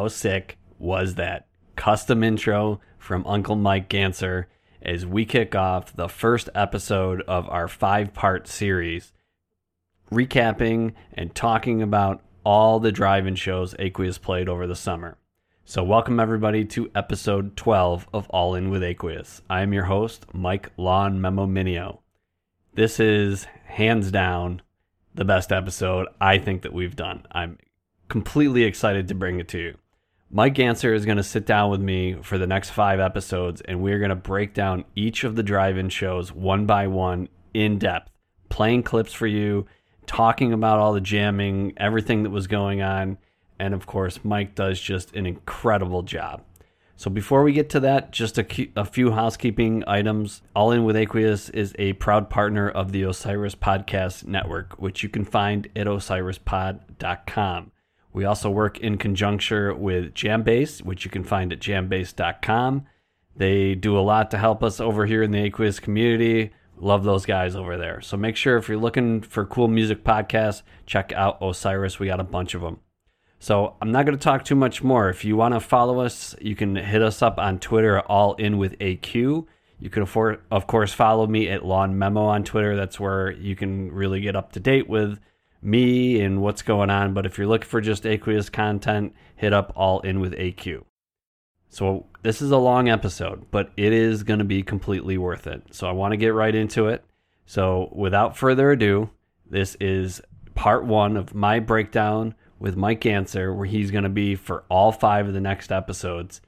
How sick was that custom intro from Uncle Mike Ganser as we kick off the first episode of our five part series, recapping and talking about all the drive in shows Aqueous played over the summer. So, welcome everybody to episode 12 of All In with Aqueous. I am your host, Mike Lawn Memo Minio. This is hands down the best episode I think that we've done. I'm completely excited to bring it to you. Mike Ganser is going to sit down with me for the next five episodes, and we're going to break down each of the drive in shows one by one in depth, playing clips for you, talking about all the jamming, everything that was going on. And of course, Mike does just an incredible job. So before we get to that, just a, a few housekeeping items. All In with Aqueous is a proud partner of the Osiris Podcast Network, which you can find at osirispod.com. We also work in conjunction with Jambase, which you can find at jambase.com. They do a lot to help us over here in the Aqueous community. Love those guys over there. So make sure if you're looking for cool music podcasts, check out Osiris. We got a bunch of them. So I'm not going to talk too much more. If you want to follow us, you can hit us up on Twitter, all in with AQ. You can, afford, of course, follow me at Lawn Memo on Twitter. That's where you can really get up to date with me and what's going on. But if you're looking for just aqueous content, hit up All In with AQ. So this is a long episode, but it is going to be completely worth it. So I want to get right into it. So without further ado, this is part one of my breakdown with Mike Ganser, where he's going to be for all five of the next episodes.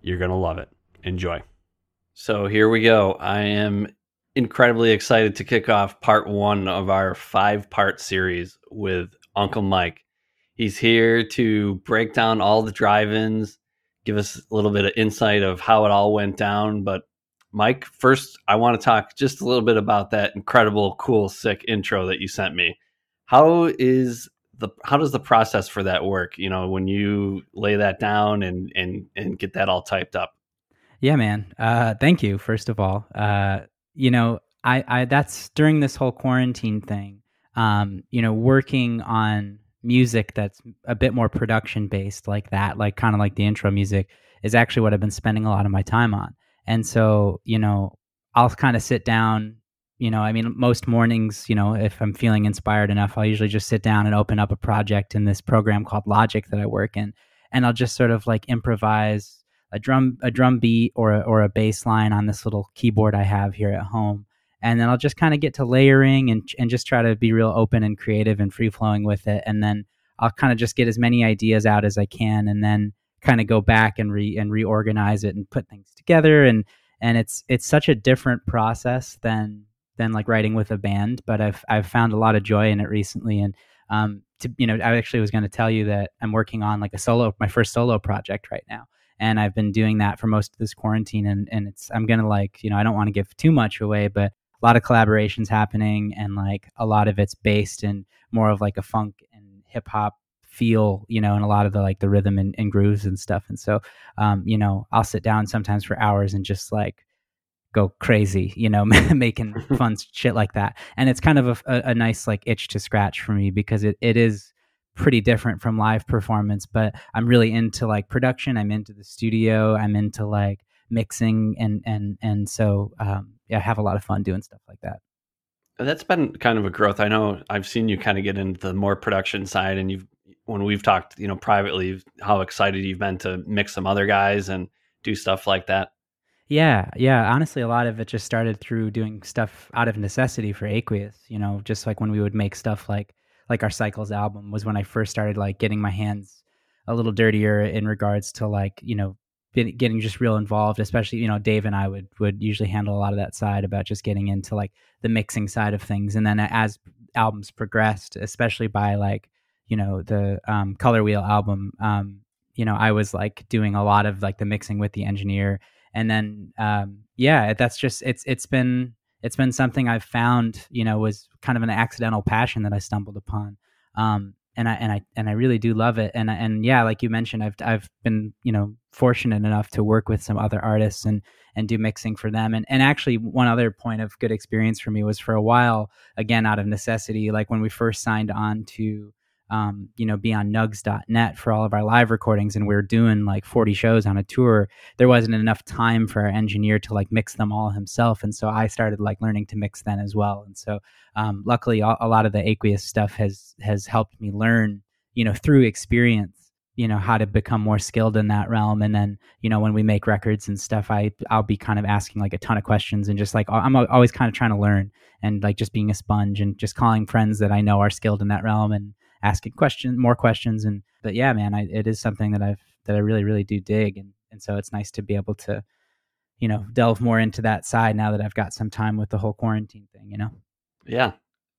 You're going to love it. Enjoy. So here we go. I am incredibly excited to kick off part one of our five part series with Uncle Mike. He's here to break down all the drive ins, give us a little bit of insight of how it all went down. But, Mike, first, I want to talk just a little bit about that incredible, cool, sick intro that you sent me. How is the how does the process for that work you know when you lay that down and and and get that all typed up yeah man uh thank you first of all uh you know, I, I that's during this whole quarantine thing. Um, you know, working on music that's a bit more production based, like that, like kind of like the intro music, is actually what I've been spending a lot of my time on. And so, you know, I'll kind of sit down. You know, I mean, most mornings, you know, if I'm feeling inspired enough, I'll usually just sit down and open up a project in this program called Logic that I work in, and I'll just sort of like improvise a drum a drum beat or a, or a bass line on this little keyboard I have here at home. And then I'll just kind of get to layering and and just try to be real open and creative and free flowing with it. And then I'll kind of just get as many ideas out as I can, and then kind of go back and re and reorganize it and put things together and and it's it's such a different process than than like writing with a band. But I've I've found a lot of joy in it recently, and um, to you know, I actually was going to tell you that I'm working on like a solo, my first solo project right now, and I've been doing that for most of this quarantine, and and it's I'm gonna like you know I don't want to give too much away, but a lot of collaborations happening, and like a lot of it's based in more of like a funk and hip hop feel, you know, and a lot of the like the rhythm and, and grooves and stuff. And so, um, you know, I'll sit down sometimes for hours and just like go crazy, you know, making fun shit like that. And it's kind of a, a, a, nice like itch to scratch for me because it, it is pretty different from live performance. But I'm really into like production. I'm into the studio. I'm into like mixing and and and so um, yeah, I have a lot of fun doing stuff like that. That's been kind of a growth. I know I've seen you kind of get into the more production side, and you've when we've talked, you know, privately, how excited you've been to mix some other guys and do stuff like that. Yeah, yeah. Honestly, a lot of it just started through doing stuff out of necessity for Aqueous. You know, just like when we would make stuff like like our Cycles album was when I first started like getting my hands a little dirtier in regards to like you know getting just real involved. Especially you know Dave and I would would usually handle a lot of that side about just getting into like the mixing side of things. And then as albums progressed, especially by like you know the um, color wheel album um, you know i was like doing a lot of like the mixing with the engineer and then um, yeah that's just it's it's been it's been something i've found you know was kind of an accidental passion that i stumbled upon um, and I and I and I really do love it. And and yeah, like you mentioned, I've I've been you know fortunate enough to work with some other artists and and do mixing for them. And and actually, one other point of good experience for me was for a while, again out of necessity, like when we first signed on to um, you know, be on nugs.net for all of our live recordings and we are doing like 40 shows on a tour, there wasn't enough time for our engineer to like mix them all himself. And so I started like learning to mix then as well. And so um, luckily a, a lot of the aqueous stuff has has helped me learn, you know, through experience you know how to become more skilled in that realm and then you know when we make records and stuff i i'll be kind of asking like a ton of questions and just like i'm always kind of trying to learn and like just being a sponge and just calling friends that i know are skilled in that realm and asking questions, more questions. And but yeah, man, I, it is something that I've that I really really do dig, and and so it's nice to be able to, you know, delve more into that side now that I've got some time with the whole quarantine thing. You know. Yeah.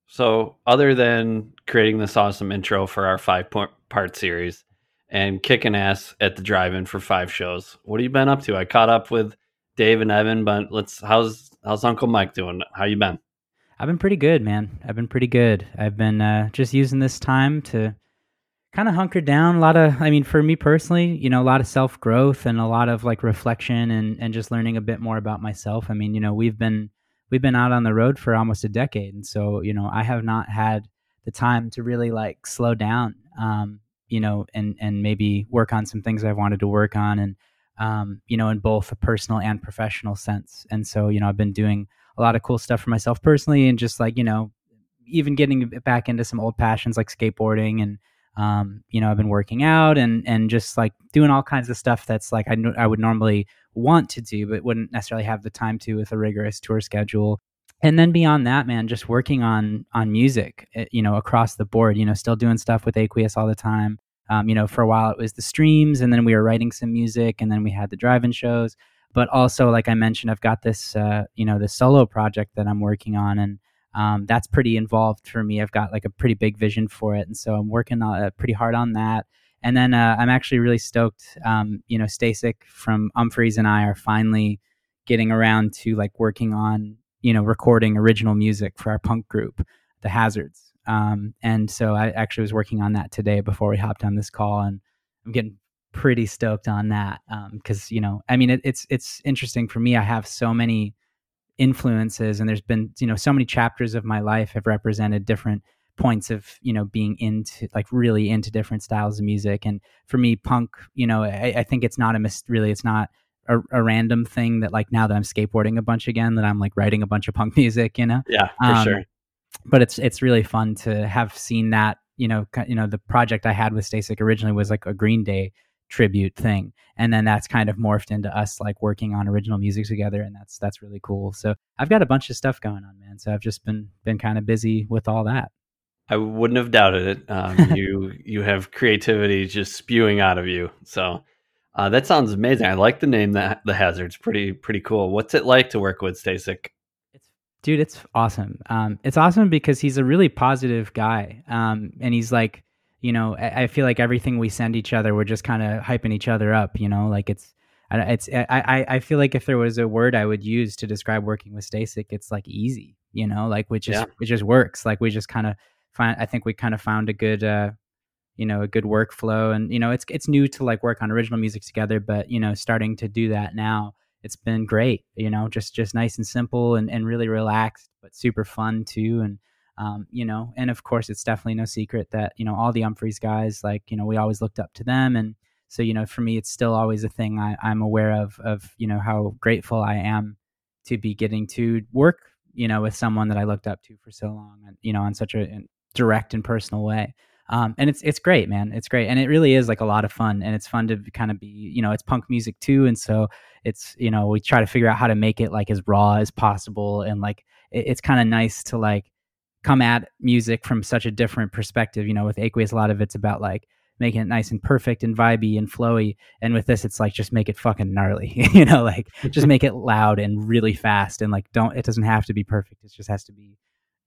So other than creating this awesome intro for our five point part series and kicking ass at the drive-in for five shows, what have you been up to? I caught up with Dave and Evan, but let's how's how's Uncle Mike doing? How you been? I've been pretty good, man. I've been pretty good. I've been uh, just using this time to kind of hunker down. A lot of, I mean, for me personally, you know, a lot of self growth and a lot of like reflection and and just learning a bit more about myself. I mean, you know, we've been we've been out on the road for almost a decade, and so you know, I have not had the time to really like slow down. Um, you know, and and maybe work on some things I've wanted to work on, and um, you know, in both a personal and professional sense. And so, you know, I've been doing a lot of cool stuff for myself personally and just like you know even getting back into some old passions like skateboarding and um, you know i've been working out and and just like doing all kinds of stuff that's like I, I would normally want to do but wouldn't necessarily have the time to with a rigorous tour schedule. And then beyond that man just working on on music eh, you know across the board you know still doing stuff with aqueous all the time. Um, you know for a while it was the streams and then we were writing some music and then we had the drive-in shows but also like i mentioned i've got this uh, you know this solo project that i'm working on and um, that's pretty involved for me. I've got like a pretty big vision for it and so i'm working uh, pretty hard on that. And then uh, i'm actually really stoked um, you know stasik from Umphrey's and i are finally getting around to like working on you know recording original music for our punk group the hazards. Um, and so i actually was working on that today before we hopped on this call and i'm getting pretty stoked on that because um, you know i mean it, it's it's interesting for me i have so many influences and there's been you know so many chapters of my life have represented different points of you know being into like really into different styles of music. And for me punk you know i, I think it's not a mis- really it's not a, a, random thing that like now that i'm skateboarding a bunch again that i'm like writing a bunch of punk music you know? Yeah for um, sure. but it's it's really fun to have seen that you know you know the project i had with Stasik originally was like a green day tribute thing and then that's kind of morphed into us like working on original music together and that's that's really cool so i've got a bunch of stuff going on man so i've just been been kind of busy with all that i wouldn't have doubted it um, you you have creativity just spewing out of you so Uh, that sounds amazing. I like the name that the hazards. Pretty pretty cool. What's it like to work with Stasik? It's dude, it's awesome. Um, it's awesome because he's a really positive guy. Um, and he's like, you know, I, I feel like everything we send each other, we're just kind of hyping each other up. You know, like it's it's I, I feel like if there was a word I would use to describe working with Stasik, it's like easy, you know, like which just yeah. it just works. Like we just kind of find I think we kind of found a good uh you know a good workflow and you know it's it's new to like work on original music together but you know starting to do that now it's been great you know just just nice and simple and, and really relaxed but super fun too and um, you know and of course it's definitely no secret that you know all the Umphrey's guys like you know we always looked up to them. And so you know for me it's still always a thing I, i'm aware of of you know how grateful i am to be getting to work you know with someone that i looked up to for so long and you know on such a direct and personal way. Um, and it's it's great man. It's great. And it really is like a lot of fun. And it's fun to kind of be you know it's punk music too. And so it's you know we try to figure out how to make it like as raw as possible. And like it, it's kind of nice to like come at music from such a different perspective you know with aqueous a lot of it's about like making it nice and perfect and vibey and flowy. And with this, it's like just make it fucking gnarly, you know, like just make it loud and really fast and like don't. It doesn't have to be perfect. It just has to be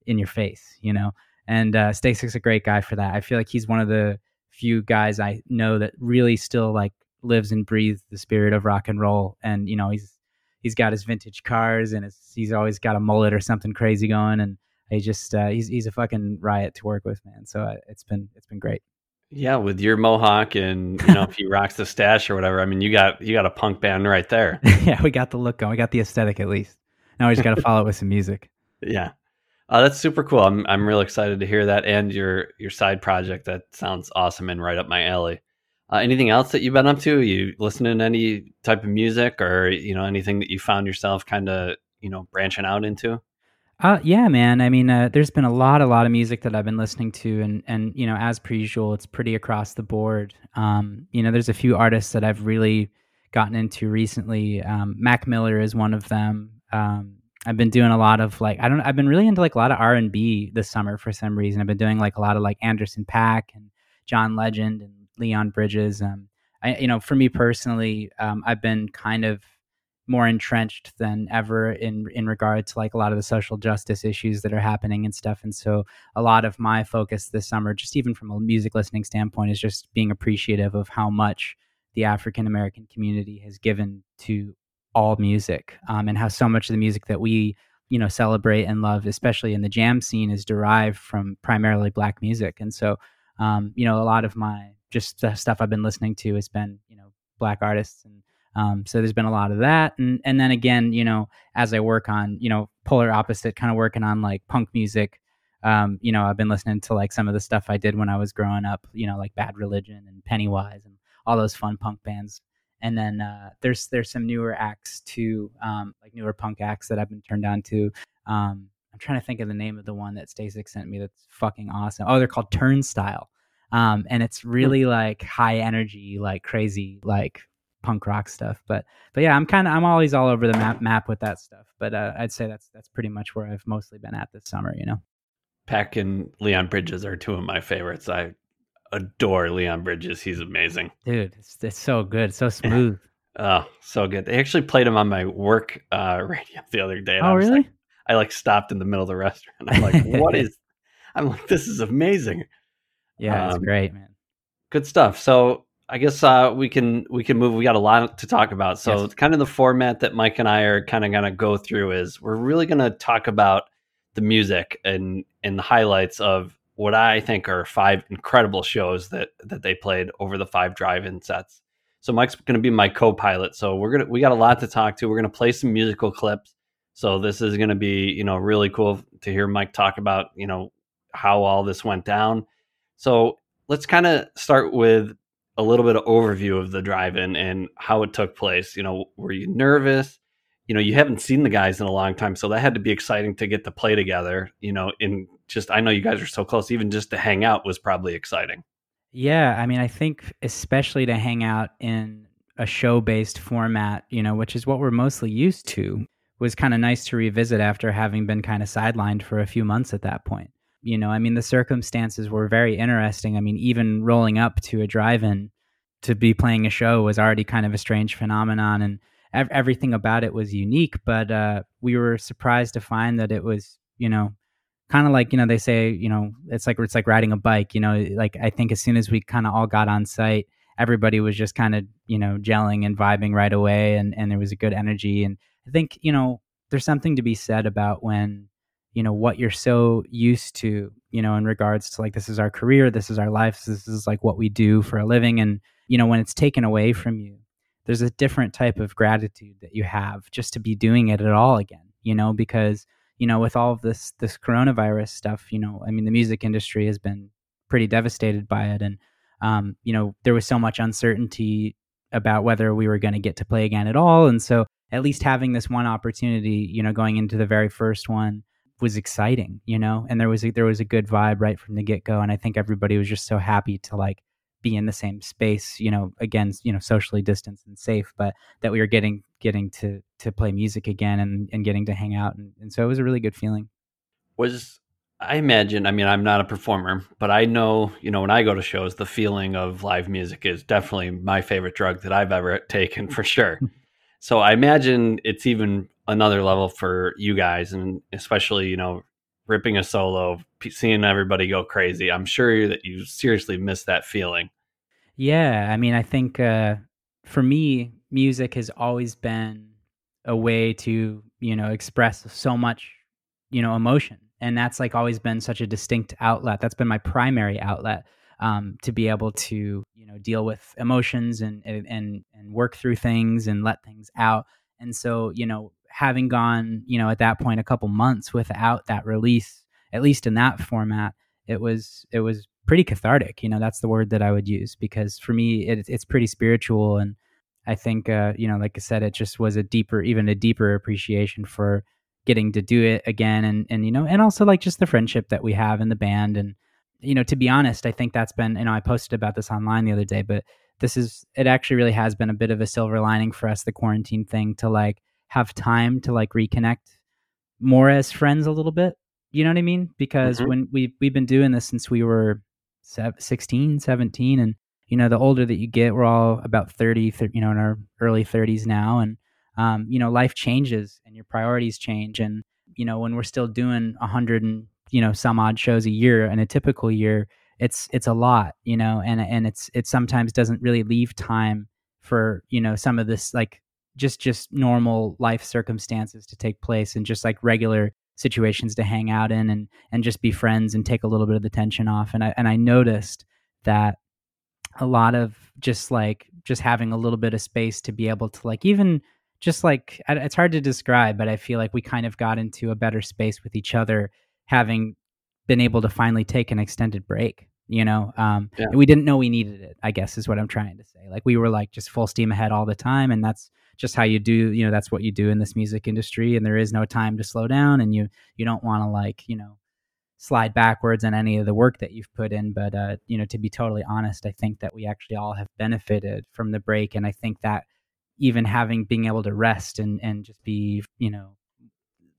in your face, you know. And uh, Stasik's a great guy for that. I feel like he's one of the few guys I know that really still like lives and breathes the spirit of rock and roll. And you know, he's he's got his vintage cars and he's always got a mullet or something crazy going. And he just uh, he's he's a fucking riot to work with, man. So uh, it's been it's been great. Yeah, with your mohawk and you know if he rocks the stash or whatever, I mean you got you got a punk band right there. yeah, we got the look going. We got the aesthetic at least. Now we just got to follow it with some music. Yeah, uh, that's super cool. I'm I'm real excited to hear that and your your side project. That sounds awesome and right up my alley. Uh, anything else that you've been up to? Are you listening to any type of music or you know anything that you found yourself kind of you know branching out into? Uh, yeah, man. I mean, uh, there's been a lot, a lot of music that I've been listening to, and and you know, as per usual, it's pretty across the board. Um, you know, there's a few artists that I've really gotten into recently. Um, Mac Miller is one of them. Um, I've been doing a lot of like I don't. I've been really into like a lot of R and B this summer for some reason. I've been doing like a lot of like Anderson Paak and John Legend and Leon Bridges. Um, I you know, for me personally, um, I've been kind of more entrenched than ever in in regard to like a lot of the social justice issues that are happening and stuff. And so a lot of my focus this summer just even from a music listening standpoint is just being appreciative of how much the african american community has given to all music um, and how so much of the music that we you know celebrate and love especially in the jam scene is derived from primarily black music. And so um, you know a lot of my just stuff i've been listening to has been you know black artists and um, so there's been a lot of that, and and then again, you know, as I work on, you know, polar opposite, kind of working on like punk music. Um, you know, I've been listening to like some of the stuff I did when I was growing up. You know, like Bad Religion and Pennywise and all those fun punk bands. And then uh, there's there's some newer acts too, um, like newer punk acts that I've been turned on to. Um, I'm trying to think of the name of the one that Stasik sent me. That's fucking awesome. Oh, they're called Turnstile. Um, and it's hmm. really like high energy, like crazy, like punk rock stuff. But but yeah, I'm kind of I'm always all over the map map with that stuff. But uh, I'd say that's that's pretty much where I've mostly been at this summer. You know, Paak and Leon Bridges are two of my favorites. I adore Leon Bridges. He's amazing, dude. It's, it's so good, so smooth. oh, so good. They actually played him on my work uh, radio the other day. oh, really? Like, I like stopped in the middle of the restaurant. I'm like, what is? I'm like, this is amazing. Yeah, it's um, great, man. Good stuff. So I guess uh, we can we can move. We got a lot to talk about. So, yes. kind of the format that Mike and I are kind of going to go through is we're really going to talk about the music and and the highlights of what I think are five incredible shows that that they played over the five drive-in sets. So Mike's going to be my co-pilot. So we're gonna we got a lot to talk to. We're going to play some musical clips. So this is going to be you know really cool to hear Mike talk about you know how all this went down. So let's kind of start with a little bit of overview of the drive-in and how it took place. You know, were you nervous? You know, you haven't seen the guys in a long time, so that had to be exciting to get to play together. You know, in just I know you guys are so close. Even just to hang out was probably exciting. Yeah, I mean, I think especially to hang out in a show-based format, you know, which is what we're mostly used to, was kind of nice to revisit after having been kind of sidelined for a few months at that point you know i mean the circumstances were very interesting i mean even rolling up to a drive-in to be playing a show was already kind of a strange phenomenon, and ev- everything about it was unique. But uh, we were surprised to find that it was, you know, kind of like you know they say, you know, it's like it's like riding a bike. You know, like I think as soon as we kind of all got on site, everybody was just kind of you know gelling and vibing right away, and and there was a good energy. And I think you know there's something to be said about when you know what you're so used to you know in regards to like this is our career this is our life this is like what we do for a living. And you know when it's taken away from you there's a different type of gratitude that you have just to be doing it at all again you know because you know with all of this this coronavirus stuff you know i mean the music industry has been pretty devastated by it. And um, you know there was so much uncertainty about whether we were going to get to play again at all. And so at least having this one opportunity you know going into the very first one was exciting you know and there was a, there was a good vibe right from the get-go and i think everybody was just so happy to like be in the same space you know again you know socially distanced and safe but that we were getting getting to to play music again and and getting to hang out and, and so it was a really good feeling. Was i imagine i mean i'm not a performer but i know you know when i go to shows the feeling of live music is definitely my favorite drug that i've ever taken for sure so i imagine it's even another level for you guys and especially you know ripping a solo, seeing everybody go crazy. I'm sure that you seriously miss that feeling. Yeah, I mean, I think uh, for me, music has always been a way to you know express so much you know emotion, and that's like always been such a distinct outlet. That's been my primary outlet um, to be able to you know deal with emotions and and and work through things and let things out. And so you know having gone, you know, at that point a couple months without that release, at least in that format, it was it was pretty cathartic. You know, that's the word that I would use because for me, it, it's pretty spiritual, and I think, uh, you know, like I said, it just was a deeper, even a deeper appreciation for getting to do it again, and and you know, and also like just the friendship that we have in the band, and you know, to be honest, I think that's been, you know, I posted about this online the other day, but this is it actually really has been a bit of a silver lining for us the quarantine thing to like have time to like reconnect more as friends a little bit. You know what I mean? Because mm-hmm. when we we've been doing this since we were 16, 17 and you know the older that you get we're all about 30, 30 you know in our early 30s now and um, you know life changes and your priorities change and you know when we're still doing 100 and you know some odd shows a year in a typical year it's it's a lot you know and and it's it sometimes doesn't really leave time for you know some of this like just just normal life circumstances to take place and just like regular situations to hang out in and and just be friends and take a little bit of the tension off. And I and I noticed that a lot of just like just having a little bit of space to be able to like even just like it's hard to describe but I feel like we kind of got into a better space with each other having been able to finally take an extended break you know um, yeah. we didn't know we needed it i guess is what i'm trying to say like we were like just full steam ahead all the time and that's just how you do you know that's what you do in this music industry and there is no time to slow down and you you don't want to like you know slide backwards on any of the work that you've put in but uh you know to be totally honest i think that we actually all have benefited from the break and i think that even having being able to rest and and just be you know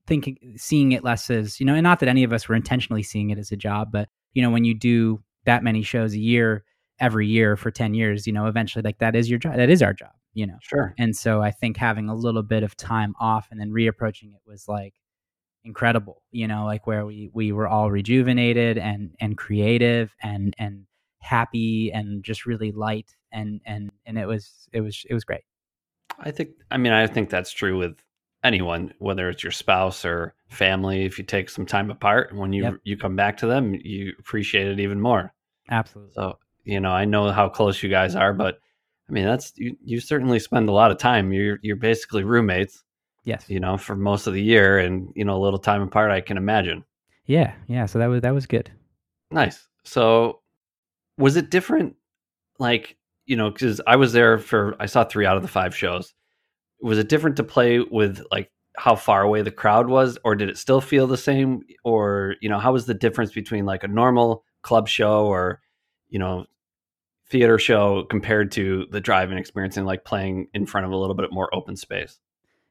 thinking seeing it less as you know and not that any of us were intentionally seeing it as a job but you know when you do that many shows a year every year for 10 years you know eventually like that is your job that is our job you know? Sure. And so i think having a little bit of time off and then reapproaching it was like incredible you know like where we we were all rejuvenated and and creative and and happy and just really light and and and it was it was it was great. I think i mean i think that's true with anyone whether it's your spouse or family if you take some time apart and when you yep. you come back to them you appreciate it even more absolutely so you know i know how close you guys are but I mean, that's you, you certainly spend a lot of time. You're you're basically roommates. Yes. You know, for most of the year and you know, a little time apart, I can imagine. Yeah, yeah. So that was that was good. Nice. So was it different like, you know, cuz I was there for I saw 3 out of the 5 shows. Was it different to play with like how far away the crowd was or did it still feel the same or you know, how was the difference between like a normal club show or you know, theater show compared to the drive-in experience and like playing in front of a little bit more open space?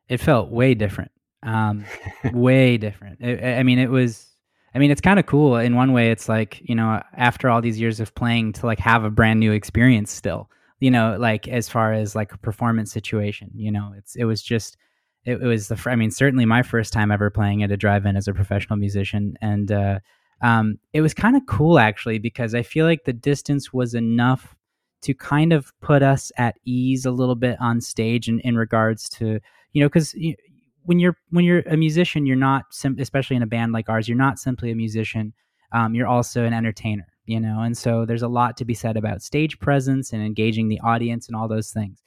It felt way different. Um, way different. It, I mean, it was. I mean, it's kind of cool in one way. It's like you know, after all these years of playing, to like have a brand new experience still. You know, like as far as like a performance situation, you know, it's it was just it, it was the I mean certainly my first time ever playing at a drive-in as a professional musician, and uh, um, it was kind of cool actually because I feel like the distance was enough to kind of put us at ease a little bit on stage in, in regards to you know because when you're when you're a musician you're not sim- especially in a band like ours you're not simply a musician um, you're also an entertainer you know and so there's a lot to be said about stage presence and engaging the audience and all those things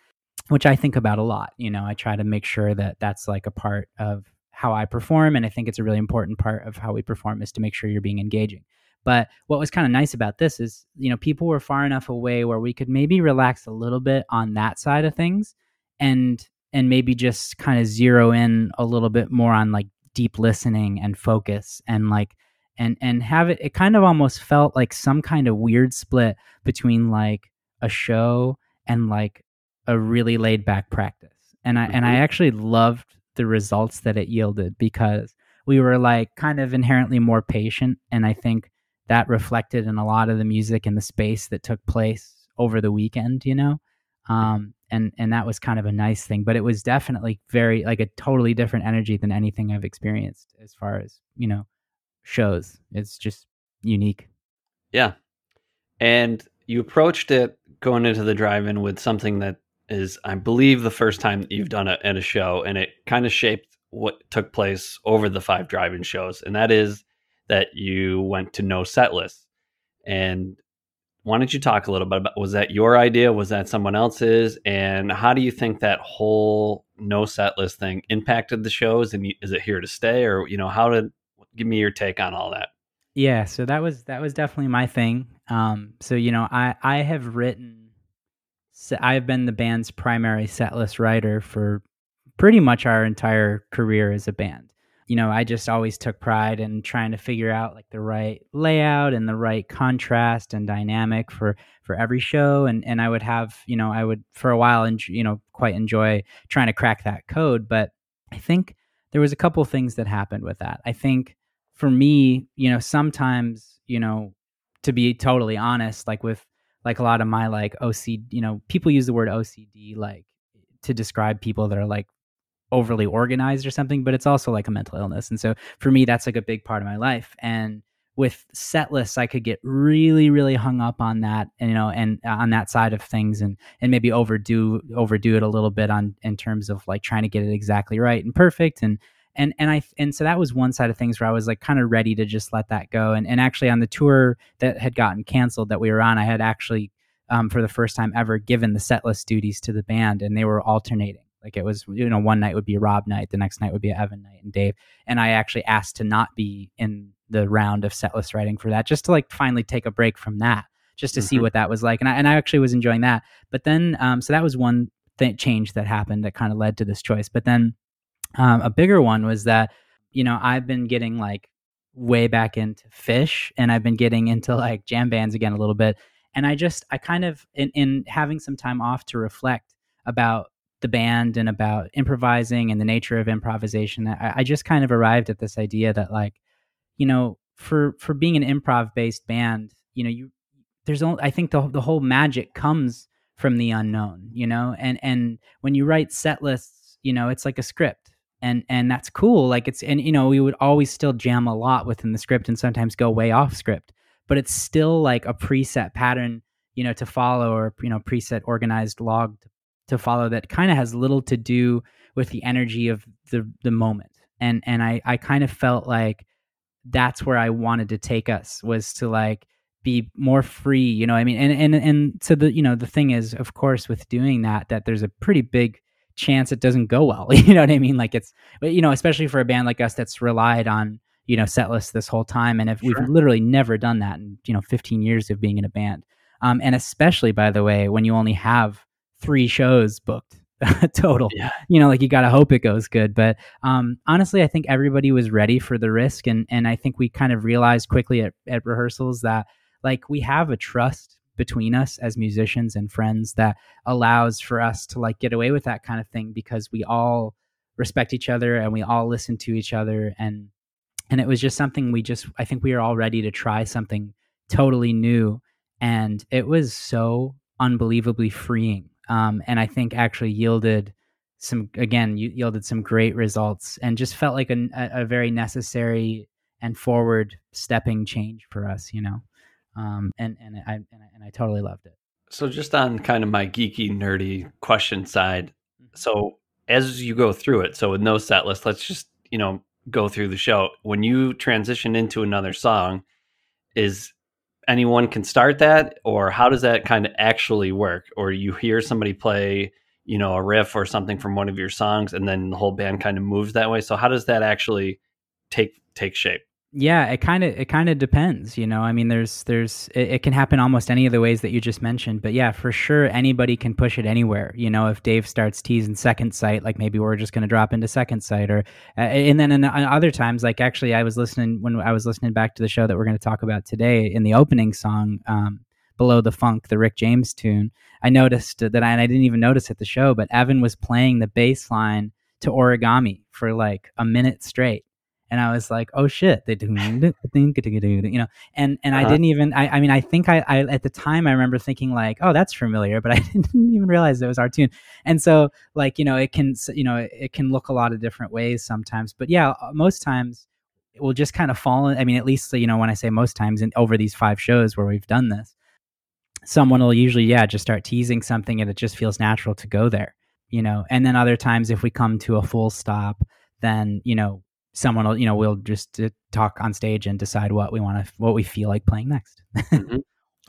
which i think about a lot you know i try to make sure that that's like a part of how i perform and i think it's a really important part of how we perform is to make sure you're being engaging. But what was kind of nice about this is you know people were far enough away where we could maybe relax a little bit on that side of things and and maybe just kind of zero in a little bit more on like deep listening and focus and like and and have it it kind of almost felt like some kind of weird split between like a show and like a really laid back practice and i mm-hmm. and i mm-hmm. actually loved the results that it yielded because we were like kind of inherently more patient and i think that reflected in a lot of the music and the space that took place over the weekend you know um and and that was kind of a nice thing but it was definitely very like a totally different energy than anything i've experienced as far as you know shows. It's just unique. Yeah. And you approached it going into the drive in with something that is, I believe, the first time that you've done it at a show, and it kind of shaped what took place over the five drive in shows. And that is that you went to no set list. And why don't you talk a little bit about was that your idea? Was that someone else's? And how do you think that whole no set list thing impacted the shows? And is it here to stay? Or, you know, how did give me your take on all that. Yeah, so that was that was definitely my thing. Um, so you know, I I have written, I've been the band's primary setlist writer for pretty much our entire career as a band. You know, I just always took pride in trying to figure out like the right layout and the right contrast and dynamic for for every show, and and I would have you know I would for a while and you know quite enjoy trying to crack that code, but I think there was a couple things that happened with that. I think for me, you know, sometimes, you know, to be totally honest, like with like a lot of my like OCD, you know, people use the word OCD like to describe people that are like overly organized or something, but it's also like a mental illness. And so for me, that's like a big part of my life. And with set lists, I could get really, really hung up on that, and, you know, and uh, on that side of things, and and maybe overdo overdo it a little bit on in terms of like trying to get it exactly right and perfect, and and and I and so that was one side of things where I was like kind of ready to just let that go. And and actually on the tour that had gotten canceled that we were on, I had actually um, for the first time ever given the set list duties to the band, and they were alternating. Like it was, you know, one night would be a Rob night, the next night would be Evan night, and Dave. And I actually asked to not be in the round of setlist writing for that, just to like finally take a break from that, just to mm-hmm. see what that was like. And I and I actually was enjoying that. But then, um, so that was one th- change that happened that kind of led to this choice. But then um, a bigger one was that, you know, I've been getting like way back into Phish, and I've been getting into like jam bands again a little bit. And I just, I kind of, in, in having some time off to reflect about the band and about improvising and the nature of improvisation, I, I just kind of arrived at this idea that like, you know, for for being an improv based band, you know, you there's only I think the the whole magic comes from the unknown, you know, and and when you write set lists, you know, it's like a script and and that's cool. Like it's and you know we would always still jam a lot within the script and sometimes go way off script but it's still like a preset pattern you know to follow or you know preset organized log to, to follow that kind of has little to do with the energy of the the moment. And and i i kind of felt like that's where i wanted to take us was to like be more free you know i mean? And and and so the you know the thing is of course with doing that that there's a pretty big chance it doesn't go well. you know what I mean? Like it's, but you know, especially for a band like us that's relied on, you know, set lists this whole time. And if sure. we've literally never done that in, you know, 15 years of being in a band. Um, and especially, by the way, when you only have three shows booked total, yeah. you know, like you got to hope it goes good. But um, honestly, I think everybody was ready for the risk. And, and I think we kind of realized quickly at, at rehearsals that like we have a trust between us as musicians and friends that allows for us to like get away with that kind of thing because we all respect each other and we all listen to each other and and it was just something we just I think we were all ready to try something totally new and it was so unbelievably freeing. Um, and I think actually yielded some again yielded some great results and just felt like a, a very necessary and forward stepping change for us, you know. Um, and and I and I, and I totally loved it. So just on kind of my geeky nerdy question side, mm-hmm. so as you go through it, so with no set list, let's just you know go through the show. When you transition into another song, is anyone can start that, or how does that kind of actually work? Or you hear somebody play, you know, a riff or something from one of your songs, and then the whole band kind of moves that way. So how does that actually take take shape? Yeah it kind of it kind of depends you know? I mean there's there's it, it, can happen almost any of the ways that you just mentioned but yeah for sure anybody can push it anywhere you know? If dave starts teasing second sight like maybe we're just going to drop into second sight or uh, and then in, in other times like actually i was listening when i was listening back to the show that we're going to talk about today in the opening song um, below the funk the rick james tune i noticed that I, and i didn't even notice at the show but evan was playing the bass line to origami for like a minute straight and I was like, "Oh shit!" They do, you know, and and uh-huh. I didn't even. I, I mean, I think I, I at the time I remember thinking like, "Oh, that's familiar," but I didn't even realize it was our tune. And so, like, you know, it can, you know, it can look a lot of different ways sometimes. But yeah, uh, most times it will just kind of fall. In, I mean, at least you know when I say most times, and over these five shows where we've done this, someone will usually yeah just start teasing something, and it just feels natural to go there, you know. And then other times, if we come to a full stop, then you know someone will you know we'll just uh, talk on stage and decide what we want to what we feel like playing next mm-hmm.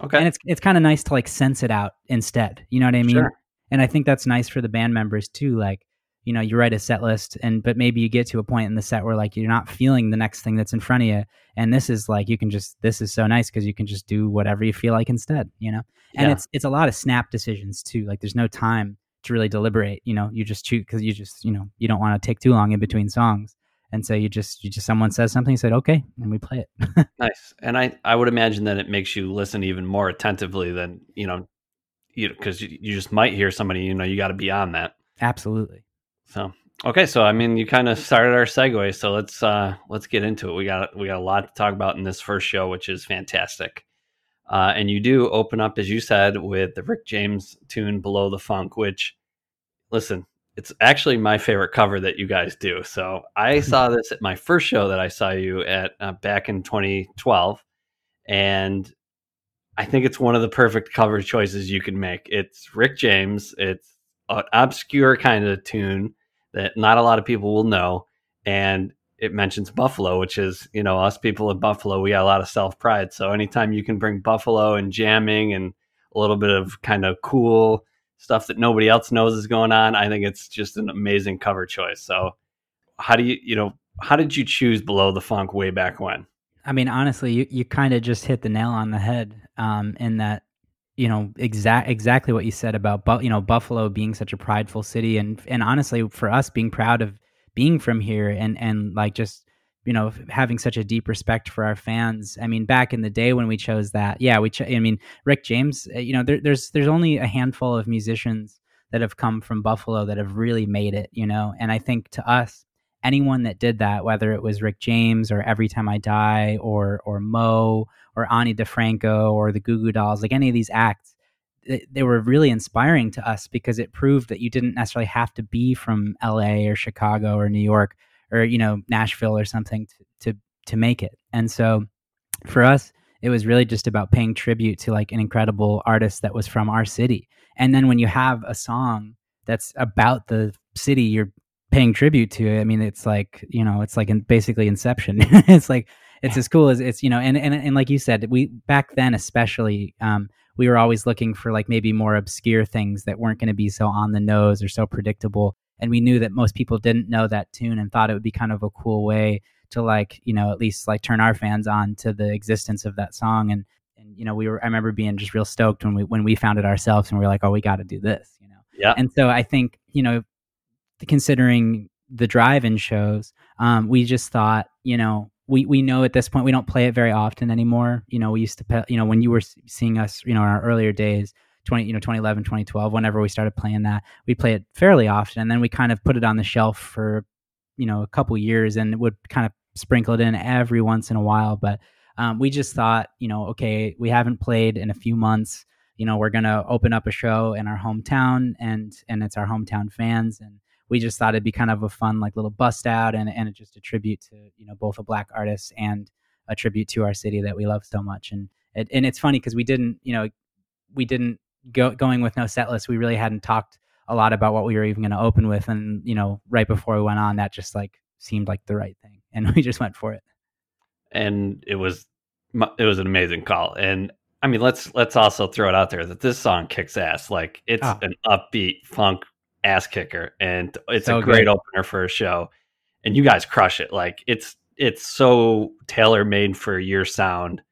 okay and it's it's kind of nice to like sense it out instead you know what i mean sure. and i think that's nice for the band members too like you know you write a set list and but maybe you get to a point in the set where like you're not feeling the next thing that's in front of you and this is like you can just this is so nice because you can just do whatever you feel like instead you know and yeah. it's it's a lot of snap decisions too like there's no time to really deliberate you know you just choose because you just you know you don't want to take too long in between songs and so you just you just someone says something you said okay and we play it. Nice. And i i would imagine that it makes you listen even more attentively than you know you because you, you just might hear somebody you know you got to be on that. Absolutely. So okay so i mean you kind of started our segue so let's uh let's get into it. We got we got a lot to talk about in this first show which is fantastic. Uh, and you do open up as you said with the rick james tune below the funk which listen it's actually my favorite cover that you guys do. So I saw this at my first show that I saw you at uh, back in 2012, and I think it's one of the perfect cover choices you can make. It's Rick James. It's an obscure kind of tune that not a lot of people will know, and it mentions Buffalo, which is you know us people in Buffalo. We got a lot of self pride. So anytime you can bring Buffalo and jamming and a little bit of kind of cool stuff that nobody else knows is going on. I think it's just an amazing cover choice. So, how do you, you know, how did you choose Below the Funk way back when? I mean, honestly, you, you kind of just hit the nail on the head um, in that, you know, exact exactly what you said about, but you know, Buffalo being such a prideful city, and and honestly, for us being proud of being from here, and and like just you know having such a deep respect for our fans. I mean back in the day when we chose that yeah we ch- i mean rick james uh, you know there, there's there's only a handful of musicians that have come from buffalo that have really made it you know? And i think to us anyone that did that whether it was rick james or every time i die or or moe or ani difranco or the goo goo dolls like any of these acts they were really inspiring to us because it proved that you didn't necessarily have to be from LA or Chicago or New York or you know Nashville or something to to, to make it. And so for us, it was really just about paying tribute to like an incredible artist that was from our city. And then when you have a song that's about the city you're paying tribute to, I mean, it's like you know, it's like in basically Inception. it's like it's as cool as it's you know, and and and like you said, we back then especially. Um, we were always looking for like maybe more obscure things that weren't going to be so on the nose or so predictable and we knew that most people didn't know that tune and thought it would be kind of a cool way to like you know at least like turn our fans on to the existence of that song. And and you know we were i remember being just real stoked when we when we found it ourselves and we were like oh we got to do this you know? Yeah. And so i think you know considering the drive-in shows um, we just thought you know we we know at this point we don't play it very often anymore. You know we used to you know when you were seeing us you know in our earlier days 20 you know 2011 2012 whenever we started playing that we play it fairly often and then we kind of put it on the shelf for you know a couple years and it would kind of sprinkle it in every once in a while but um, we just thought you know okay we haven't played in a few months you know we're gonna open up a show in our hometown and and it's our hometown fans and we just thought it'd be kind of a fun like little bust out and and just a tribute to you know both a black artist and a tribute to our city that we love so much and it, and it's funny because we didn't you know we didn't go going with no set list we really hadn't talked a lot about what we were even going to open with and you know right before we went on that just like seemed like the right thing and we just went for it and it was it was an amazing call and I mean, let's let's also throw it out there that this song kicks ass. Like it's oh. an upbeat funk ass kicker, and it's so a great good. opener for a show. And you guys crush it. Like it's it's so tailor made for your sound.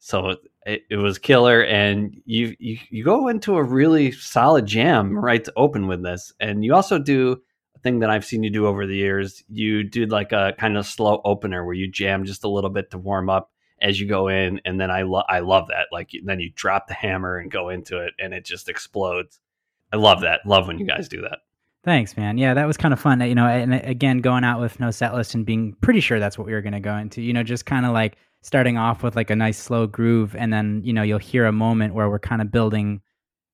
So it, it was killer, and you, you you go into a really solid jam right to open with this, and you also do a thing that I've seen you do over the years. You do like a kind of slow opener where you jam just a little bit to warm up as you go in, and then I love I love that. Like then you drop the hammer and go into it, and it just explodes. I love that. Love when you guys do that. Thanks, man. Yeah, that was kind of fun. You know, and uh, again, going out with no set list and being pretty sure that's what we were going to go into. You know, just kind of like starting off with like a nice slow groove, and then you know you'll hear a moment where we're kind of building,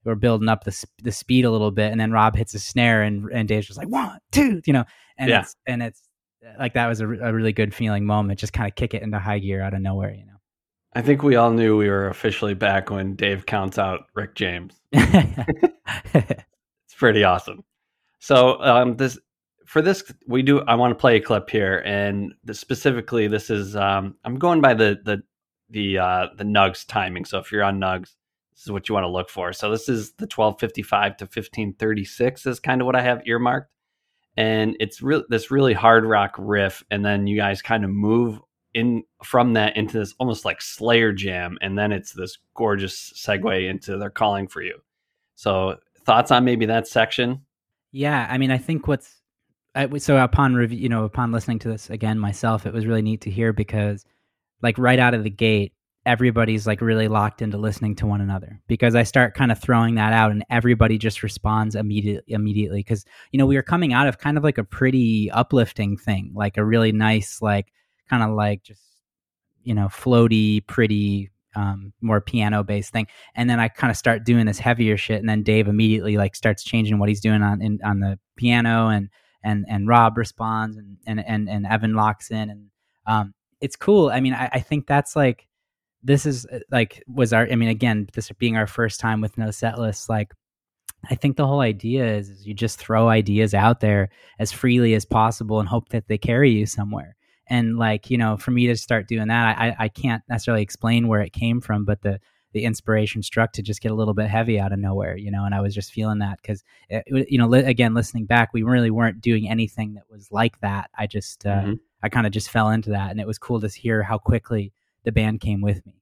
we're building up the the speed a little bit, and then Rob hits a snare, and and Dave's just like one, two, you know, and yeah. it's and it's like that was a, a really good feeling moment. Just kind of kick it into high gear out of nowhere, you know. I think we all knew we were officially back when Dave counts out Rick James. it's pretty awesome. So um, this for this we do. I want to play a clip here, and specifically, this is um, I'm going by the the the uh, the Nugs timing. So if you're on Nugs, this is what you want to look for. So this is the 1255 to 1536 is kind of what I have earmarked and it's really this really hard rock riff and then you guys kind of move in from that into this almost like slayer jam and then it's this gorgeous segue into they're calling for you so thoughts on maybe that section yeah i mean i think what's I, so upon review you know upon listening to this again myself it was really neat to hear because like right out of the gate everybody's like really locked into listening to one another because I start kind of throwing that out and everybody just responds immediately immediately because you know we were coming out of kind of like a pretty uplifting thing like a really nice like kind of like just you know floaty pretty um, more piano based thing. And then I kind of start doing this heavier shit and then Dave immediately like starts changing what he's doing on in, on the piano and and and Rob responds and and and, and Evan locks in and um, it's cool. I mean I, I think that's like this is uh, like was our i mean again this being our first time with no set list like i think the whole idea is, is you just throw ideas out there as freely as possible and hope that they carry you somewhere. And like you know for me to start doing that i i can't necessarily explain where it came from but the the inspiration struck to just get a little bit heavy out of nowhere you know and i was just feeling that because you know li- again listening back we really weren't doing anything that was like that i just uh, mm-hmm. i kind of just fell into that and it was cool to hear how quickly the band came with me.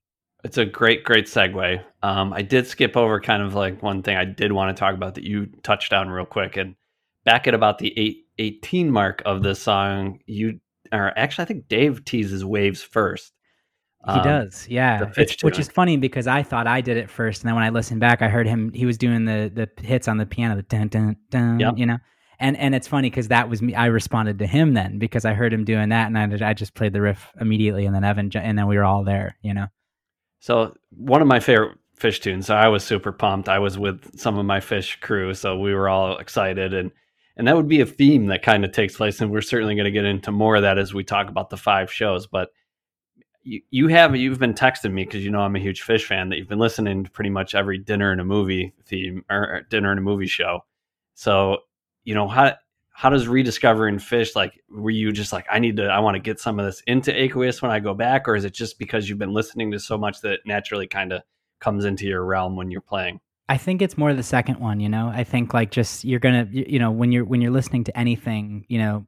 It's a great, great segue. Um, I did skip over kind of like one thing I did want to talk about that you touched on real quick. And back at about the eight, 18 mark of this song, you or actually, I think Dave teases waves first. He um, does, yeah. which is funny because I thought I did it first, and then when I listened back, I heard him. He was doing the the hits on the piano, the dun dun dun. Yep. You know, and and it's funny because that was me. I responded to him then because I heard him doing that, and I, I just played the riff immediately, and then Evan, and then we were all there, you know. So one of my favorite Phish tunes. So I was super pumped. I was with some of my Phish crew, so we were all excited, and and that would be a theme that kind of takes place, and we're certainly going to get into more of that as we talk about the five shows. But you, you have you've been texting me because you know I'm a huge Phish fan that you've been listening to pretty much every dinner and a movie theme or dinner and a movie show. So you know how how does rediscovering Phish like were you just like i need to i want to get some of this into aqueous when i go back or is it just because you've been listening to so much that naturally kind of comes into your realm when you're playing? I think it's more the second one you know? I think like just you're gonna you know when you're when you're listening to anything you know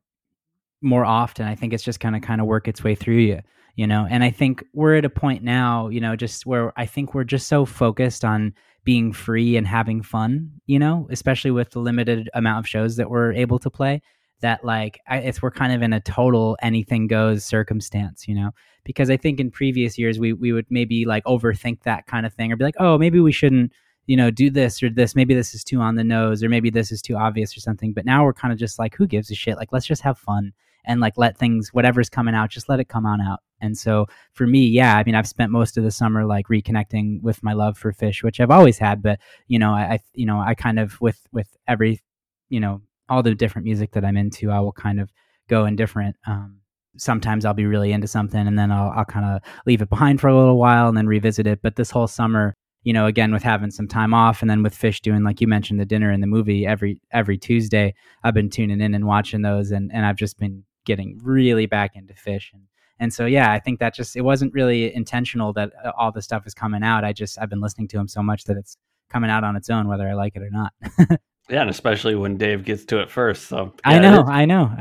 more often i think it's just gonna kind of work its way through you you know and i think we're at a point now you know just where i think we're just so focused on being free and having fun, you know, especially with the limited amount of shows that we're able to play. That like I, it's we're kind of in a total anything goes circumstance, you know, because I think in previous years we we would maybe like overthink that kind of thing or be like, oh, maybe we shouldn't, you know, do this or this. Maybe this is too on the nose or maybe this is too obvious or something. But now we're kind of just like, who gives a shit? Like, let's just have fun and like let things whatever's coming out, just let it come on out, And so for me, yeah, I mean, I've spent most of the summer like reconnecting with my love for Phish, which I've always had, but you know, I, you know, I kind of with with every, you know, all the different music that I'm into, I will kind of go in different. Um, sometimes I'll be really into something, and then I'll I'll kind of leave it behind for a little while, and then revisit it. But this whole summer, you know, again with having some time off, and then with Phish doing like you mentioned the dinner and the movie every every Tuesday, I've been tuning in and watching those, and and I've just been getting really back into Phish and and so yeah i think that just it wasn't really intentional that uh, all the stuff is coming out. I just i've been listening to him so much that it's coming out on its own whether i like it or not. Yeah and especially when dave gets to it first so yeah, i know i know.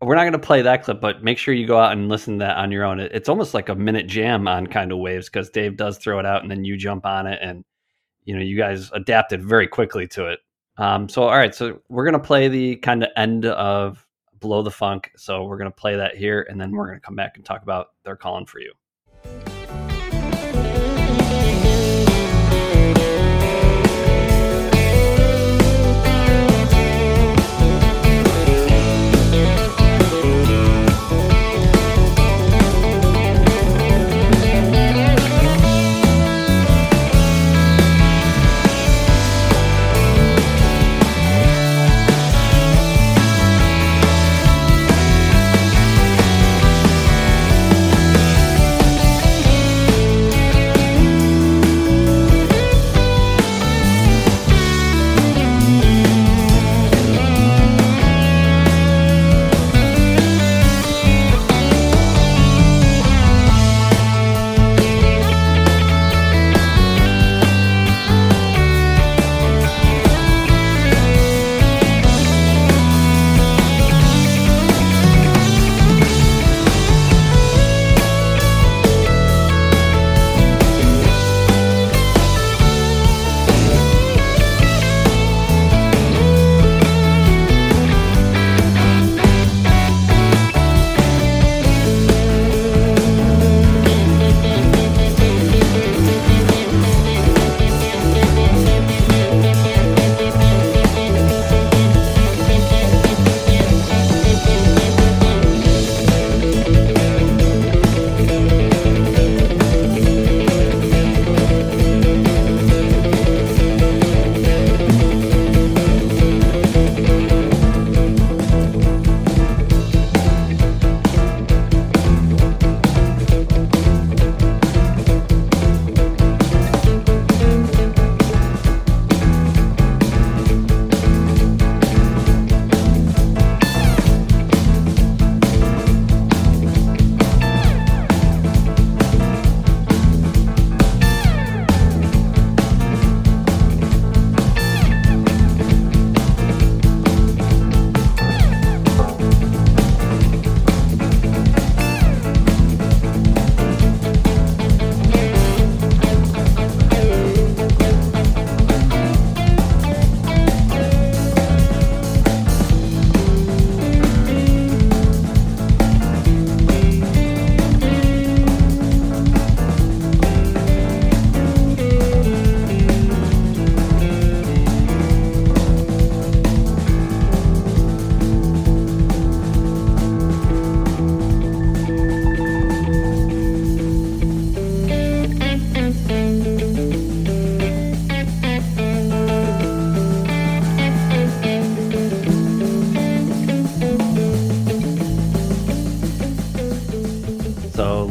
We're not going to play that clip but make sure you go out and listen to that on your own. It's almost like a minute jam on kind of waves because dave does throw it out and then you jump on it and you know you guys adapted very quickly to it. Um, so all right so we're going to play the kind of end of Below the Funk. So we're going to play that here, and then we're going to come back and talk about They're Calling for You.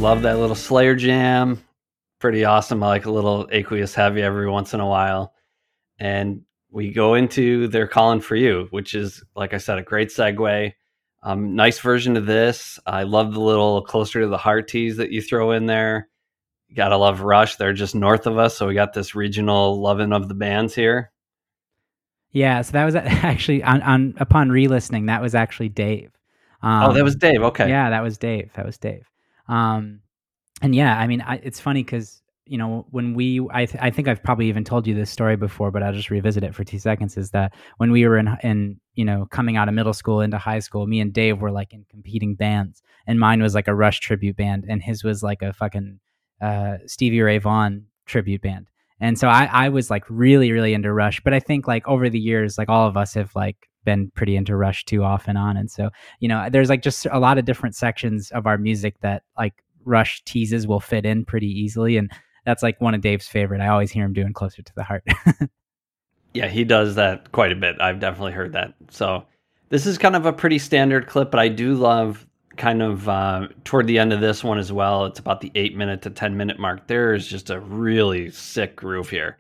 Love that little Slayer jam. Pretty awesome. I like a little Aqueous Heavy every once in a while. And we go into They're Calling for You, which is, like I said, a great segue. Um, nice version of this. I love the little closer to the heart tease that you throw in there. You gotta love Rush. They're just north of us, so we got this regional loving of the bands here. Yeah, so that was actually on, on upon re-listening. That was actually Dave. Um, oh, that was Dave. Okay. Yeah, that was Dave. That was Dave. Um, and yeah, I mean, I, it's funny because you know when we, I, th- I think I've probably even told you this story before, but I'll just revisit it for two seconds. Is that when we were in, in you know, coming out of middle school into high school, me and Dave were like in competing bands, and mine was like a Rush tribute band, and his was like a fucking uh, Stevie Ray Vaughan tribute band. And so I, I was like really, really into Rush, but I think like over the years, like all of us have like been pretty into Rush too off and on. And so, you know, there's like just a lot of different sections of our music that like rush teases will fit in pretty easily. And that's like one of Dave's favorite. I always hear him doing closer to the heart. yeah, he does that quite a bit. I've definitely heard that. So this is kind of a pretty standard clip, but I do love kind of uh, toward the end of this one as well. It's about the eight minute to 10 minute mark. There is just a really sick groove here.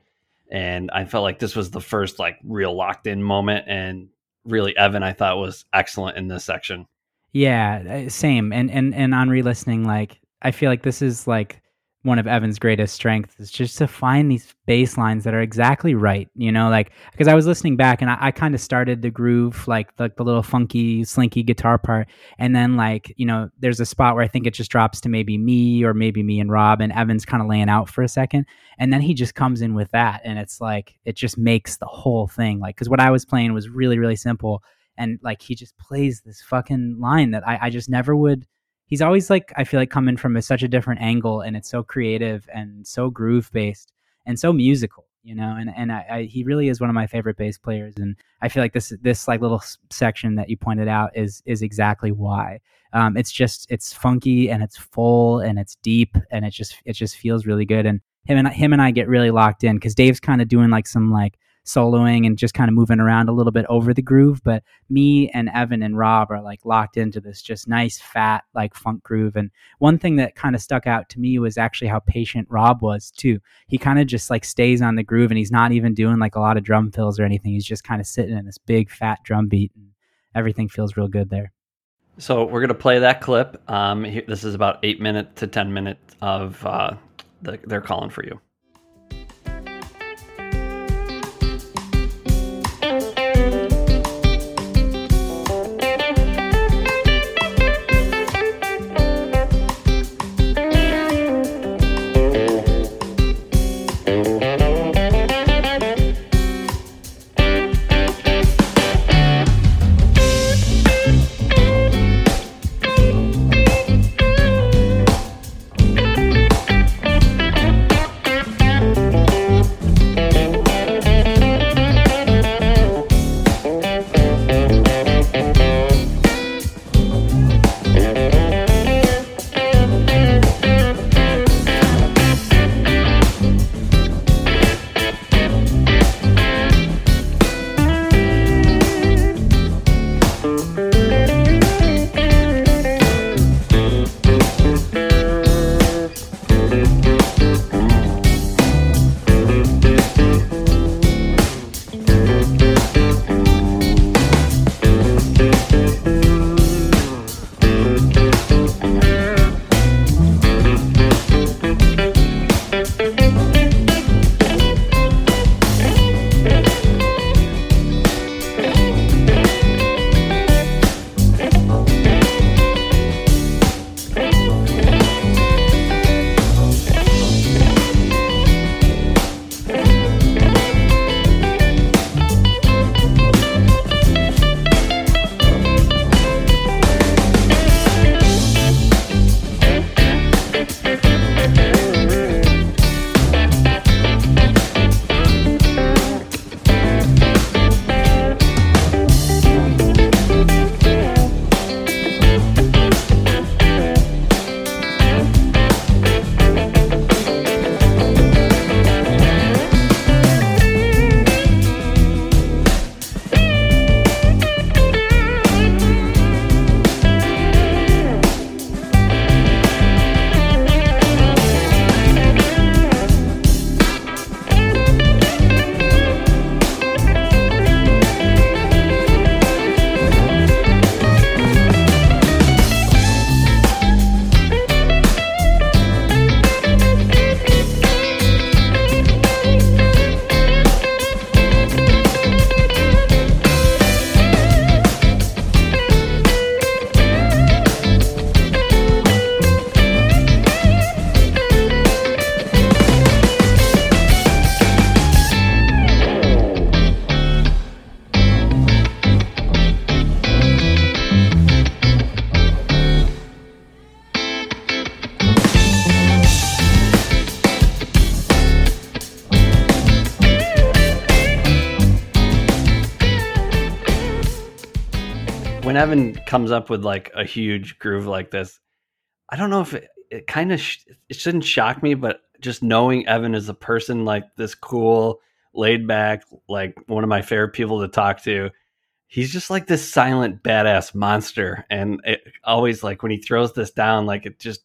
And I felt like this was the first like real locked in moment. And really, Evan, I thought was excellent in this section. Yeah, uh, same. And and and on re-listening, like I feel like this is like one of Evan's greatest strengths is just to find these bass lines that are exactly right. You know, like because I was listening back and I, I kind of started the groove, like the, the little funky, slinky guitar part, and then like you know, there's a spot where I think it just drops to maybe me or maybe me and Rob, and Evan's kind of laying out for a second, and then he just comes in with that, and it's like it just makes the whole thing. Like because what I was playing was really really simple, and like he just plays this fucking line that I, I just never would he's always like I feel like coming from a, such a different angle, and it's so creative and so groove based and so musical, you know. And and I, I, he really is one of my favorite bass players, and I feel like this this like little section that you pointed out is is exactly why. Um, it's just it's funky and it's full and it's deep and it just it just feels really good. And him and him and I get really locked in because Dave's kind of doing like some like soloing and just kind of moving around a little bit over the groove. But me and Evan and Rob are like locked into this just nice, fat, like funk groove. And one thing that kind of stuck out to me was actually how patient Rob was too. He kind of just like stays on the groove and he's not even doing like a lot of drum fills or anything. He's just kind of sitting in this big, fat drum beat and everything feels real good there. So we're gonna play that clip. Um, this is about eight minutes to ten minutes of uh, the, they're calling for you. When Evan comes up with like a huge groove like this, I don't know if it, it kind of sh- it shouldn't shock me, but just knowing Evan is a person like this cool, laid back, like one of my favorite people to talk to. He's just like this silent badass monster, and it always like when he throws this down, like it just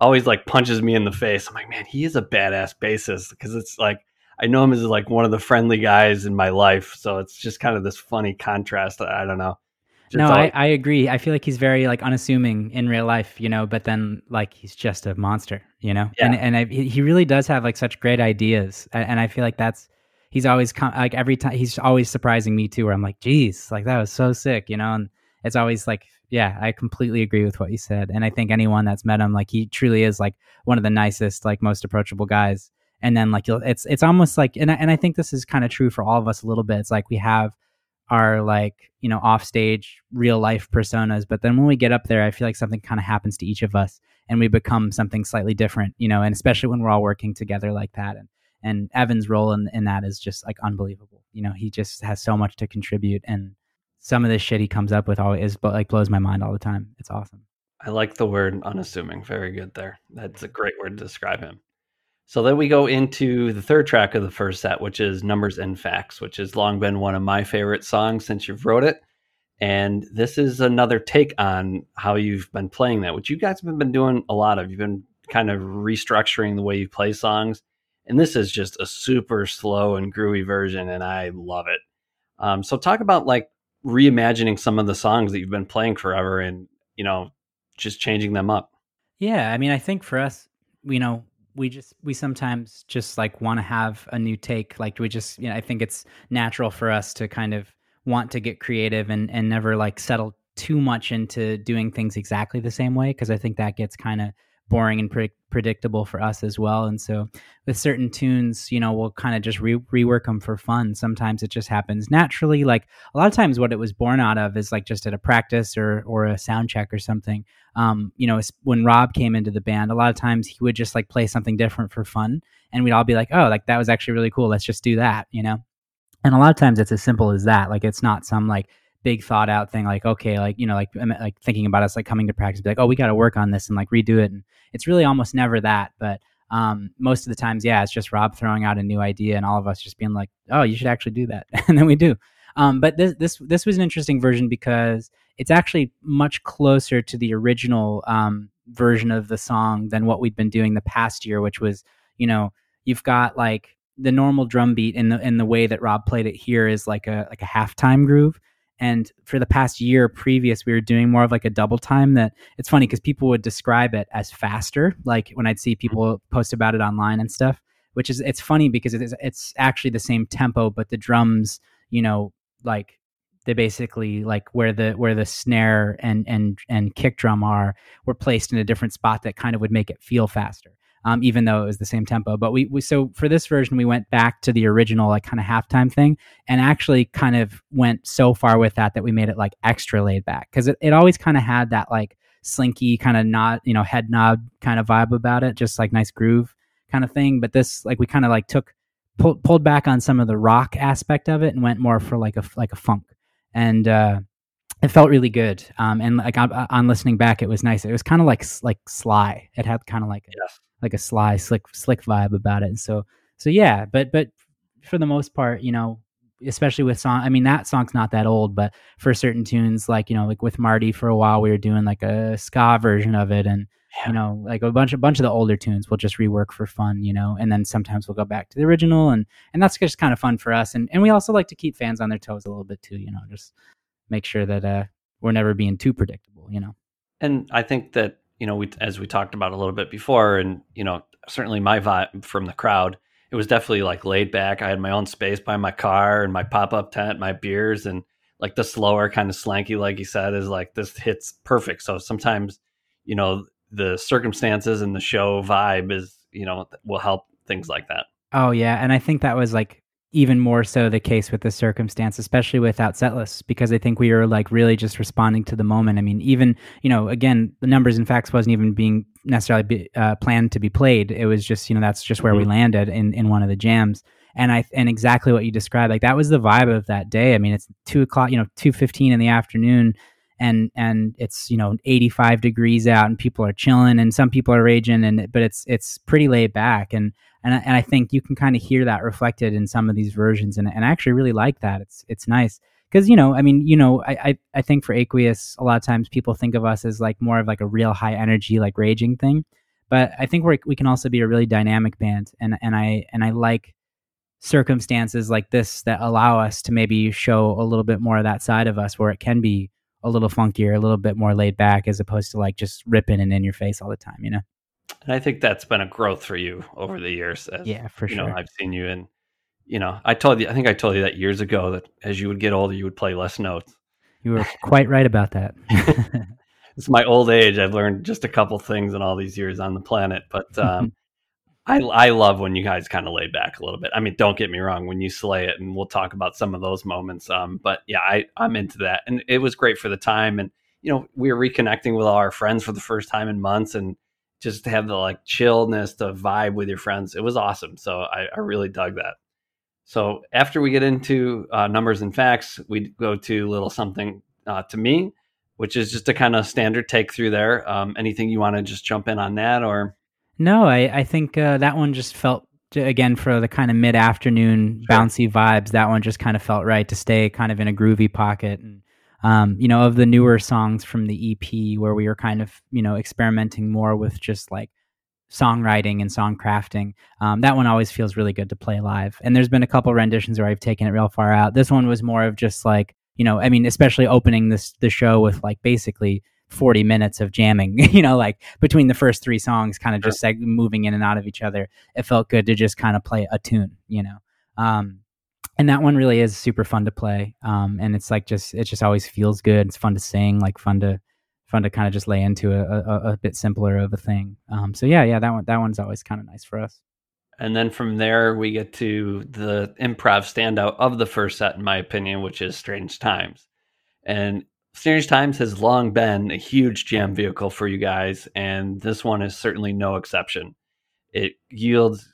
always like punches me in the face. I'm like, man, he is a badass bassist because it's like I know him as like one of the friendly guys in my life, so it's just kind of this funny contrast. I don't know. Just no, I, I agree. I feel like he's very like unassuming in real life, you know, but then like he's just a monster, you know. Yeah. And and I, he really does have like such great ideas, and I feel like that's he's always come like every time he's always surprising me too. Where I'm like, geez, like that was so sick, you know. And it's always like, yeah, I completely agree with what you said, and I think anyone that's met him, like he truly is like one of the nicest, like most approachable guys and then like it's it's almost like and I, and I think this is kind of true for all of us a little bit. It's like we have our like you know off stage real life personas, but then when we get up there, I feel like something kind of happens to each of us, and we become something slightly different, you know. And especially when we're all working together like that, and and Evan's role in, in that is just like unbelievable. You know, he just has so much to contribute, and some of this shit he comes up with always but like blows my mind all the time. It's awesome. I like the word unassuming. Very good there. That's a great word to describe him. So then we go into the third track of the first set, which is Numbers and Facts, which has long been one of my favorite songs since you've wrote it. And this is another take on how you've been playing that, which you guys have been doing a lot of. You've been kind of restructuring the way you play songs. And this is just a super slow and groovy version, and I love it. Um, so talk about like reimagining some of the songs that you've been playing forever and, you know, just changing them up. Yeah. I mean, I think for us, you know, we just we sometimes just like want to have a new take like we just you know i think it's natural for us to kind of want to get creative and and never like settle too much into doing things exactly the same way because i think that gets kind of boring and pre- predictable for us as well. And so with certain tunes, you know, we'll kind of just re- rework them for fun. Sometimes it just happens naturally. Like a lot of times, what it was born out of is like just at a practice or or a sound check or something. Um, you know, when Rob came into the band, a lot of times he would just like play something different for fun, and we'd all be like, "Oh, like that was actually really cool. Let's just do that," you know. And a lot of times it's as simple as that. Like it's not some like big thought out thing like okay like you know like like thinking about us like coming to practice be like oh we got to work on this and like redo it and it's really almost never that but um, most of the times yeah it's just rob throwing out a new idea and all of us just being like oh you should actually do that. And then we do. Um, but this this this was an interesting version because it's actually much closer to the original um, version of the song than what we'd been doing the past year which was you know you've got like the normal drum beat in the in the way that Rob played it here is like a like a halftime groove and for the past year previous, we were doing more of like a double time that it's funny because people would describe it as faster. Like when I'd see mm-hmm. people post about it online and stuff, which is, it's funny because it's, it's actually the same tempo, but the drums, you know, like they basically like where the where the snare and and and kick drum are were placed in a different spot that kind of would make it feel faster um, even though it was the same tempo. But we, we so for this version, we went back to the original like kind of halftime thing, and actually kind of went so far with that that we made it like extra laid back because it, it always kind of had that like slinky kind of not you know head nod kind of vibe about it, just like nice groove kind of thing. But this like we kind of like took pulled pulled back on some of the rock aspect of it and went more for like a like a funk and. uh it felt really good. Um, and like on, on, listening back, it was nice. It was kind of like like Sly. It had kind of like yes like a sly, slick, slick vibe about it. And so, so yeah, but but for the most part, you know, especially with song, I mean, that song's not that old, but for certain tunes, like you know, like with Marty, for a while we were doing like a ska version of it, and yeah. you know, like a bunch of bunch of the older tunes we'll just rework for fun, you know, and then sometimes we'll go back to the original, and and that's just kind of fun for us, and and we also like to keep fans on their toes a little bit too, you know, just make sure that uh we're never being too predictable, you know. And I think that you know, we as we talked about a little bit before, and you know, certainly my vibe from the crowd, it was definitely like laid back. I had my own space by my car and my pop up tent, my beers, and like the slower kind of slanky, like you said, is like this hits perfect. So sometimes, you know, the circumstances and the show vibe is, you know, will help things like that. Oh yeah, and I think that was like even more so the case with the circumstance, especially without setlist, because I think we were like really just responding to the moment. I mean, even you know, again, the numbers and facts wasn't even being necessarily be, uh, planned to be played. It was just you know that's just where mm-hmm. we landed in in one of the jams, and I and exactly what you described, like that was the vibe of that day. I mean, it's two o'clock, you know, two fifteen in the afternoon, and and it's you know 85 degrees out and people are chilling and some people are raging and but it's it's pretty laid back and and I, and I think you can kind of hear that reflected in some of these versions and, and I actually really like that. It's it's nice. Because you know i mean you know I, I, I think for aqueous a lot of times people think of us as like more of like a real high energy like raging thing. But i think we we can also be a really dynamic band and and i and i like circumstances like this that allow us to maybe show a little bit more of that side of us where it can be a little funkier a little bit more laid back as opposed to like just ripping and in your face all the time you know and i think that's been a growth for you over the years as, yeah for you sure know i've seen you and you know, I told you, I think I told you that years ago that as you would get older, you would play less notes. You were quite right about that. it's my old age. I've learned just a couple things in all these years on the planet, but um, I, I love when you guys kind of lay back a little bit. I mean, don't get me wrong, when you slay it, and we'll talk about some of those moments. Um, but yeah, I, I'm into that, and it was great for the time. And you know, we were reconnecting with all our friends for the first time in months, and just to have the like chillness to vibe with your friends. It was awesome. So I, I really dug that. So after we get into uh, numbers and facts, we go to little something uh, to me, which is just a kind of standard take through there. Um, anything you want to just jump in on that, or no? I I think uh, that one just felt again for the kind of mid afternoon sure. bouncy vibes. That one just kind of felt right to stay kind of in a groovy pocket and. Um, you know, of the newer songs from the EP, where we were kind of, you know, experimenting more with just like songwriting and song crafting. Um, that one always feels really good to play live. And there's been a couple renditions where I've taken it real far out. This one was more of just like, you know, I mean, especially opening this the show with like basically 40 minutes of jamming, you know, like between the first three songs, kind of just like moving in and out of each other. It felt good to just kind of play a tune, you know. Um, and that one really is super fun to play. Um, and it's like just it just always feels good. It's fun to sing, like fun to fun to kind of just lay into a, a, a bit simpler of a thing. Um, so yeah, yeah, that one that one's always kind of nice for us. And then from there we get to the improv standout of the first set, in my opinion, which is Strange Times. And Strange Times has long been a huge jam vehicle for you guys, and this one is certainly no exception. It yields,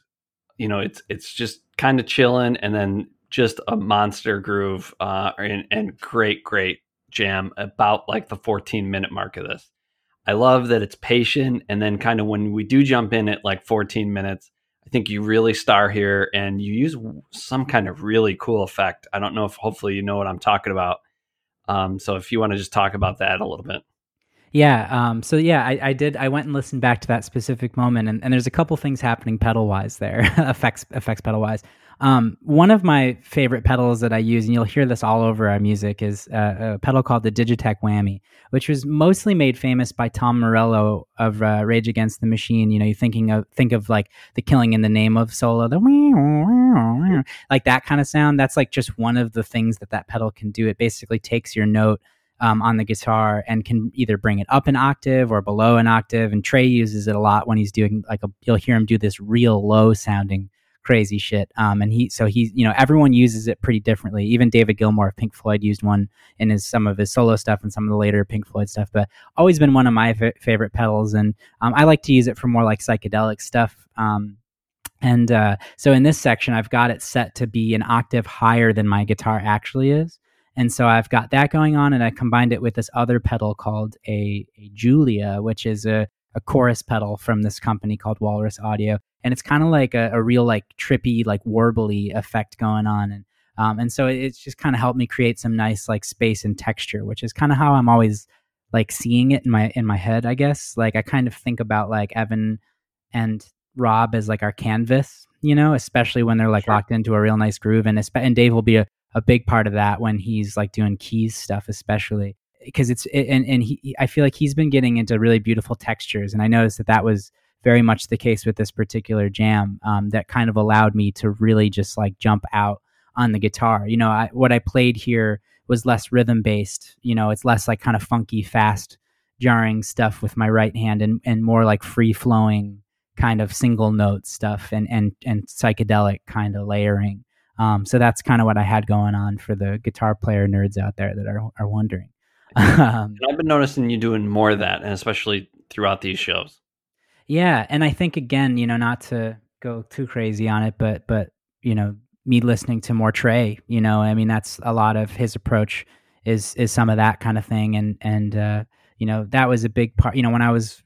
you know, it's it's just kind of chilling, and then just a monster groove, uh, and, and great, great jam about like the 14 minute mark of this. I love that it's patient. And then, kind of, when we do jump in at like 14 minutes, I think you really star here and you use some kind of really cool effect. I don't know if hopefully you know what I'm talking about. Um, so, if you want to just talk about that a little bit. Yeah. Um, so yeah, I, I, did. I went and listened back to that specific moment, and, and there's a couple things happening pedal wise there, effects effects pedal wise. Um, one of my favorite pedals that I use, and you'll hear this all over our music, is uh, a pedal called the Digitech Whammy, which was mostly made famous by Tom Morello of uh, Rage Against the Machine. You know, you thinking of think of like the Killing in the Name of solo, the like that kind of sound. That's like just one of the things that that pedal can do. It basically takes your note. Um, on the guitar and can either bring it up an octave or below an octave. And Trey uses it a lot when he's doing like a, you'll hear him do this real low sounding crazy shit. Um, and he, so he, you know, everyone uses it pretty differently. Even David Gilmour of Pink Floyd used one in his some of his solo stuff and some of the later Pink Floyd stuff. But always been one of my f- favorite pedals, and um, I like to use it for more like psychedelic stuff. Um, and uh, so in this section, I've got it set to be an octave higher than my guitar actually is. And so I've got that going on, and I combined it with this other pedal called a, a Julia, which is a, a chorus pedal from this company called Walrus Audio and it's kind of like a, a, real like trippy like warbly effect going on and um, and so it's just kind of helped me create some nice like space and texture which is kind of how i'm always like seeing it in my in my head i guess like i kind of think about like evan and rob as like our canvas you know especially when they're like sure. locked into a real nice groove and and dave will be a, a big part of that when he's like doing keys stuff especially because it's and and he i feel like he's been getting into really beautiful textures and i noticed that that was very much the case with this particular jam um, that kind of allowed me to really just like jump out on the guitar. You know, I, what I played here was less rhythm based. You know, it's less like kind of funky, fast, jarring stuff with my right hand, and and more like free flowing kind of single note stuff and and and psychedelic kind of layering. Um, so that's kind of what I had going on for the guitar player nerds out there that are are wondering. um, I've been noticing you doing more of that, and especially throughout these shows. Yeah, and I think again, you know, not to go too crazy on it, but but you know, me listening to more Trey, you know, I mean, that's a lot of his approach is is some of that kind of thing and and uh, you know that was a big part you know when i was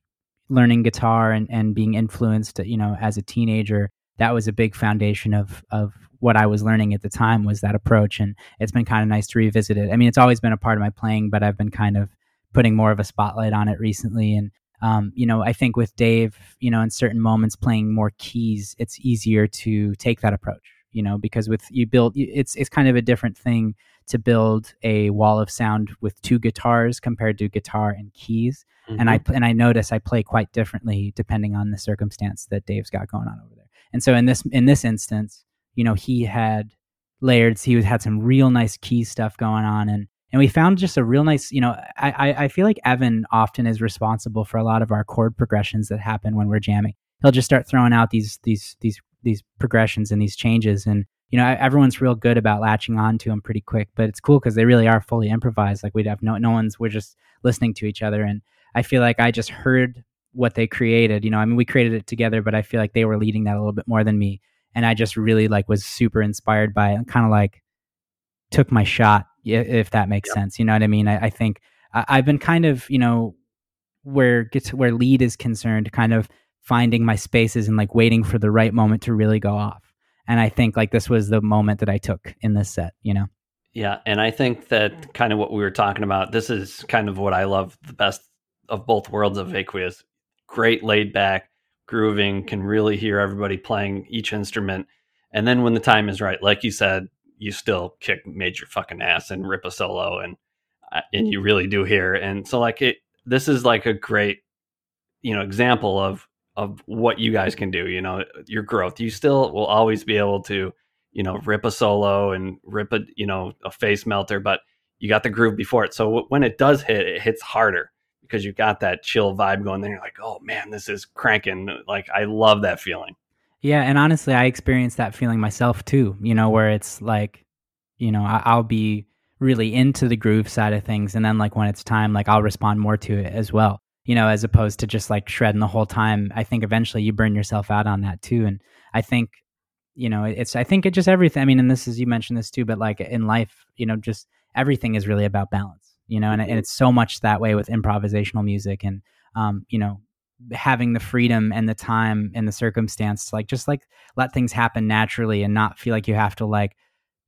learning guitar and and being influenced you know as a teenager that was a big foundation of of what i was learning at the time was that approach and it's been kind of nice to revisit it. I mean it's always been a part of my playing but i've been kind of putting more of a spotlight on it recently and um, you know i think with dave you know in certain moments playing more keys it's easier to take that approach you know because with you build it's it's kind of a different thing to build a wall of sound with two guitars compared to guitar and keys. Mm-hmm. And I mm-hmm. and I notice I play quite differently depending on the circumstance that Dave's got going on over there. And so in this in this instance, you know, he had layered. He had some real nice key stuff going on, and and we found just a real nice. You know, I I, feel like Evan often is responsible for a lot of our chord progressions that happen when we're jamming. He'll just start throwing out these these these these progressions and these changes, and you know, everyone's real good about latching on to them pretty quick, but it's cool because they really are fully improvised. Like we'd have no, no one's, we're just listening to each other. And I feel like I just heard what they created. You know, I mean, we created it together, but I feel like they were leading that a little bit more than me. And I just really like was super inspired by it and kind of like took my shot, if that makes yep. sense. You know what I mean? I, I think I, have been kind of, you know, where gets where lead is concerned, kind of finding my spaces and like waiting for the right moment to really go off and I think like this was the moment that I took in this set, you know. Yeah, and I think that kind of what we were talking about. This is kind of what I love the best of both worlds of mm-hmm. Aqueous. Great laid back, grooving, mm-hmm. can really hear everybody playing each instrument. And then when the time is right, like you said, you still kick major fucking ass and rip a solo and uh, and you really do here And so like it this is like a great you know example of of what you guys can do, you know, your growth. You still will always be able to, you know, rip a solo and rip a, you know, a face melter, but you got the groove before it. So when it does hit, it hits harder because you've got that chill vibe going there. You're like, oh man, this is cranking. Like, I love that feeling. Yeah. And honestly, I experienced that feeling myself too, you know, where it's like, you know, I'll be really into the groove side of things. And then, like, when it's time, like, I'll respond more to it as well you know, as opposed to just like shredding the whole time. I think eventually you burn yourself out on that too. And I think, you know, it's, I think it just everything. I mean, and this is, you mentioned this too, but like in life, you know, just everything is really about balance, you know, and, and it's so much that way with improvisational music and, um, you know, having the freedom and the time and the circumstance to like just like let things happen naturally and not feel like you have to like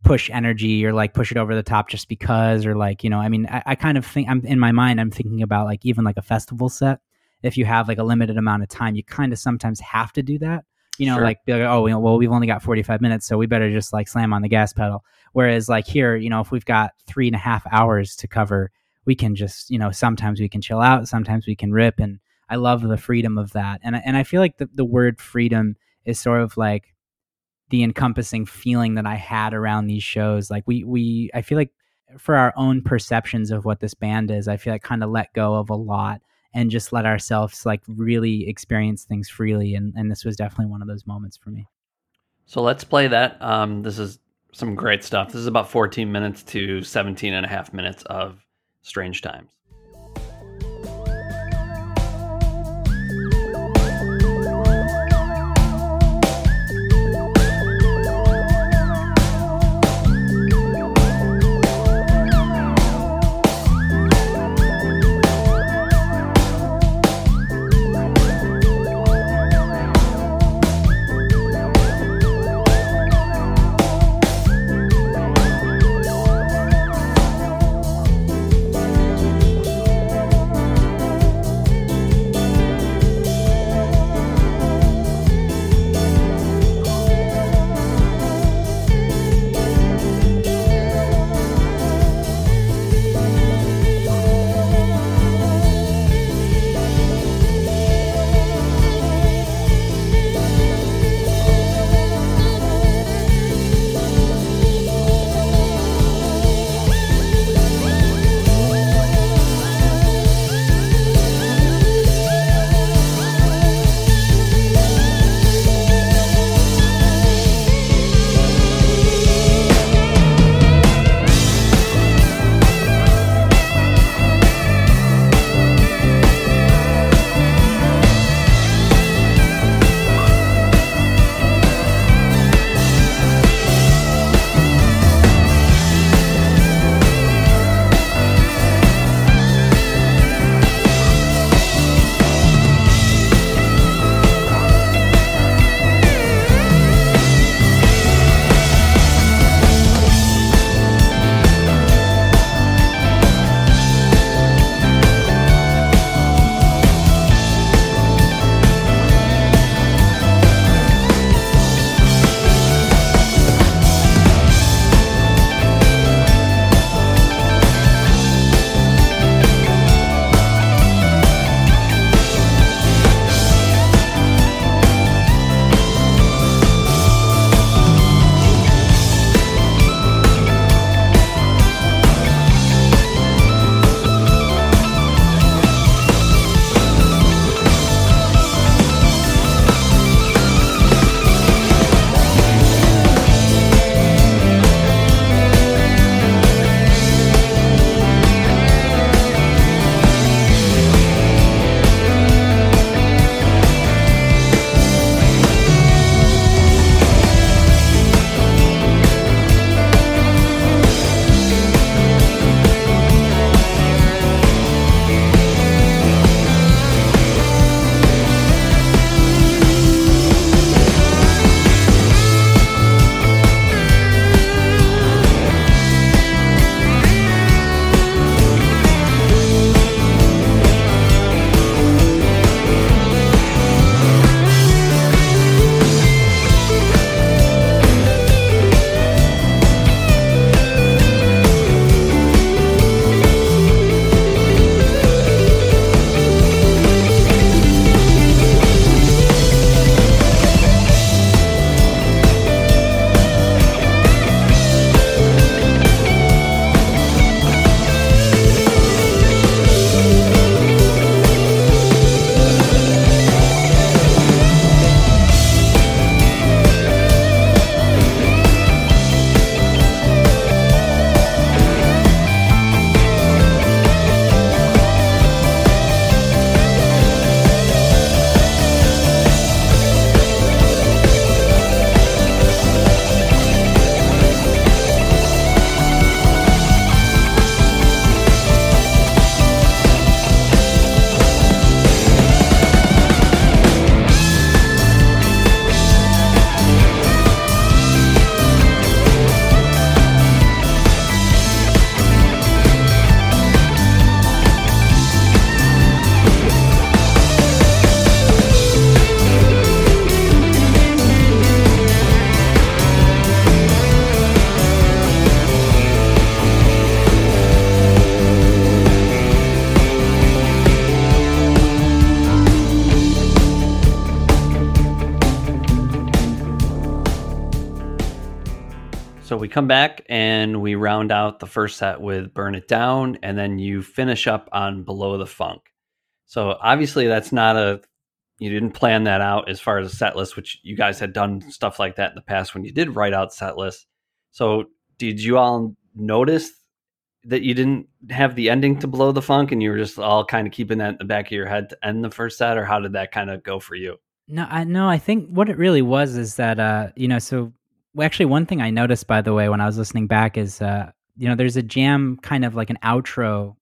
push energy or like push it over the top just because or like you know i mean I, I, kind of think i'm in my mind i'm thinking about like even like a festival set if you have like a limited amount of time you kind of sometimes have to do that you know sure. like, like oh well we've only got 45 minutes so we better just like slam on the gas pedal whereas like here you know if we've got three and a half hours to cover we can just you know sometimes we can chill out sometimes we can rip and i love the freedom of that and, and i feel like the, the word freedom is sort of like the encompassing feeling that I had around these shows. Like we we I feel like for our own perceptions of what this band is, I feel like kind of let go of a lot and just let ourselves like really experience things freely. And and this was definitely one of those moments for me. So let's play that. Um, this is some great stuff. This is about 14 minutes to 17 and a half minutes of Strange Times. Come back and we round out the first set with Burn It Down, and then you finish up on Below the Funk. So obviously, that's not a you didn't plan that out as far as a set list, which you guys had done stuff like that in the past when you did write out set lists. So did you all notice that you didn't have the ending to Below the Funk, and you were just all kind of keeping that in the back of your head to end the first set, or how did that kind of go for you? No, I no, I think what it really was is that uh, you know, so actually one thing I noticed by the way when I was listening back is uh, you know, there's a jam kind of like an outro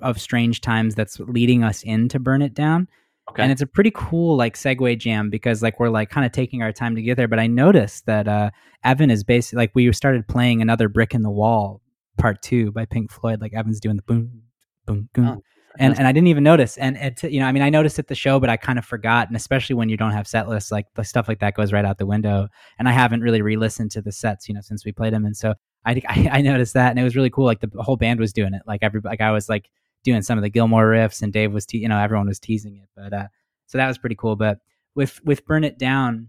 of Strange Times that's leading us into Burn It Down. Okay. And it's a pretty cool like segue jam because like we're like kind of taking our time to get there. But I noticed that uh Evan is basically like we started playing another brick in the wall part two by Pink Floyd. Like Evan's doing the boom, boom, boom. Oh, and and I didn't even notice. And it, you know, I mean, I noticed at the show, but I kind of forgot. And especially when you don't have set lists, like the stuff like that goes right out the window. And I haven't really re-listened to the sets, you know, since we played them. And so I I, noticed that, and it was really cool. Like the whole band was doing it. Like every like I was like doing some of the Gilmour riffs, and Dave was, te- you know, everyone was teasing it. But uh, so that was pretty cool. But with with Burn It Down,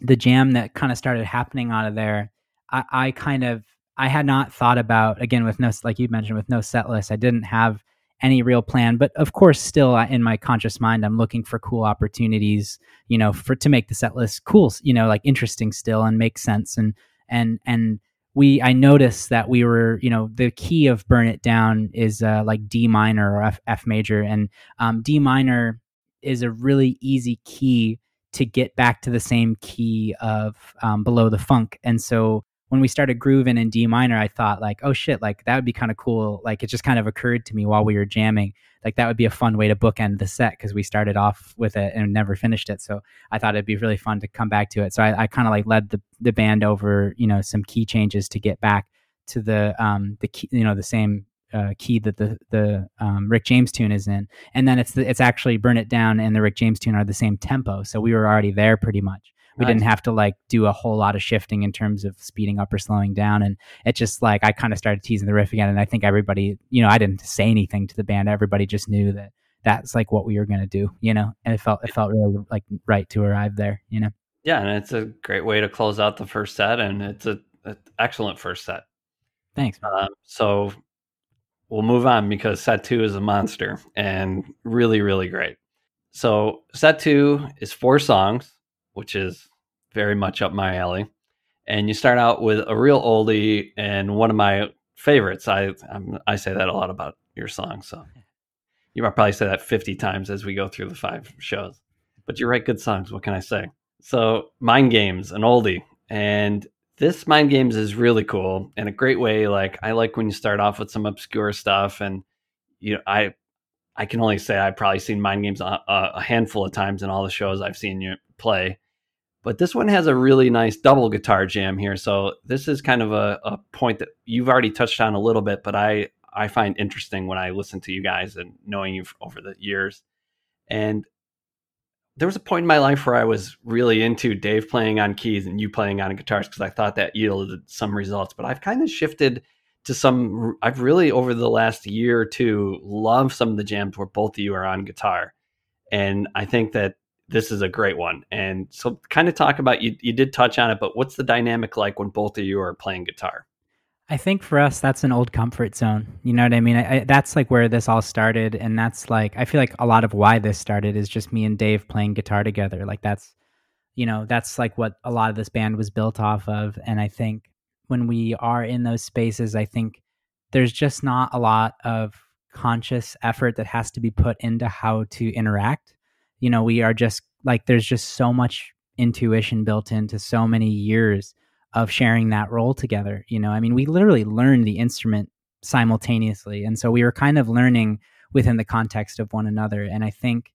the jam that kind of started happening out of there, I, I kind of I had not thought about again with no like you mentioned with no set list. I didn't have any real plan, but of course, still in my conscious mind, I'm looking for cool opportunities, you know, for to make the set list cool, you know, like interesting still and make sense. And and and we, I noticed that we were, you know, the key of Burn It Down is uh, like D minor or F, F major, and um, D minor is a really easy key to get back to the same key of um, below the funk. And so when we started grooving in D minor, I thought like, oh shit, like that would be kind of cool. Like it just kind of occurred to me while we were jamming, like that would be a fun way to bookend the set because we started off with it and never finished it. So I thought it'd be really fun to come back to it. So I, I kind of like led the the band over, you know, some key changes to get back to the um the key, you know, the same uh, key that the the um, Rick James tune is in, and then it's the, it's actually Burn It Down and the Rick James tune are the same tempo. So we were already there pretty much we nice. didn't have to like do a whole lot of shifting in terms of speeding up or slowing down and it just like i kind of started teasing the riff again and i think everybody you know i didn't say anything to the band. Everybody just knew that that's like what we were going to do you know and it felt it felt really like right to arrive there you know? Yeah and it's a great way to close out the first set and it's a, a excellent first set. Thanks. Um, so we'll move on because set two is a monster and really really great. So set two is four songs which is very much up my alley. And you start out with a real oldie and one of my favorites. I I'm, i say that a lot about your song, so you might probably say that 50 times as we go through the five shows. But you write good songs. What can I say? So, Mind Games, an oldie, and this Mind Games is really cool and a great way. Like I like when you start off with some obscure stuff, and you know I I can only say I've probably seen Mind Games a, a handful of times in all the shows I've seen you play but this one has a really nice double guitar jam here. So this is kind of a, a point that you've already touched on a little bit, but I, I find interesting when I listen to you guys and knowing you over the years. And there was a point in my life where I was really into Dave playing on keys and you playing on guitars because I thought that yielded some results. But I've kind of shifted to some. I've really over the last year or two loved some of the jams where both of you are on guitar, and I think that this is a great one. And so, kind of talk about you. You did touch on it, but what's the dynamic like when both of you are playing guitar? I think for us, that's an old comfort zone. You know what I mean? I, I, that's like where this all started, and that's like I feel like a lot of why this started is just me and Dave playing guitar together. Like that's, you know, that's like what a lot of this band was built off of. And I think when we are in those spaces, I think there's just not a lot of conscious effort that has to be put into how to interact you know we are just like there's just so much intuition built into so many years of sharing that role together you know? I mean we literally learned the instrument simultaneously and so we were kind of learning within the context of one another and i think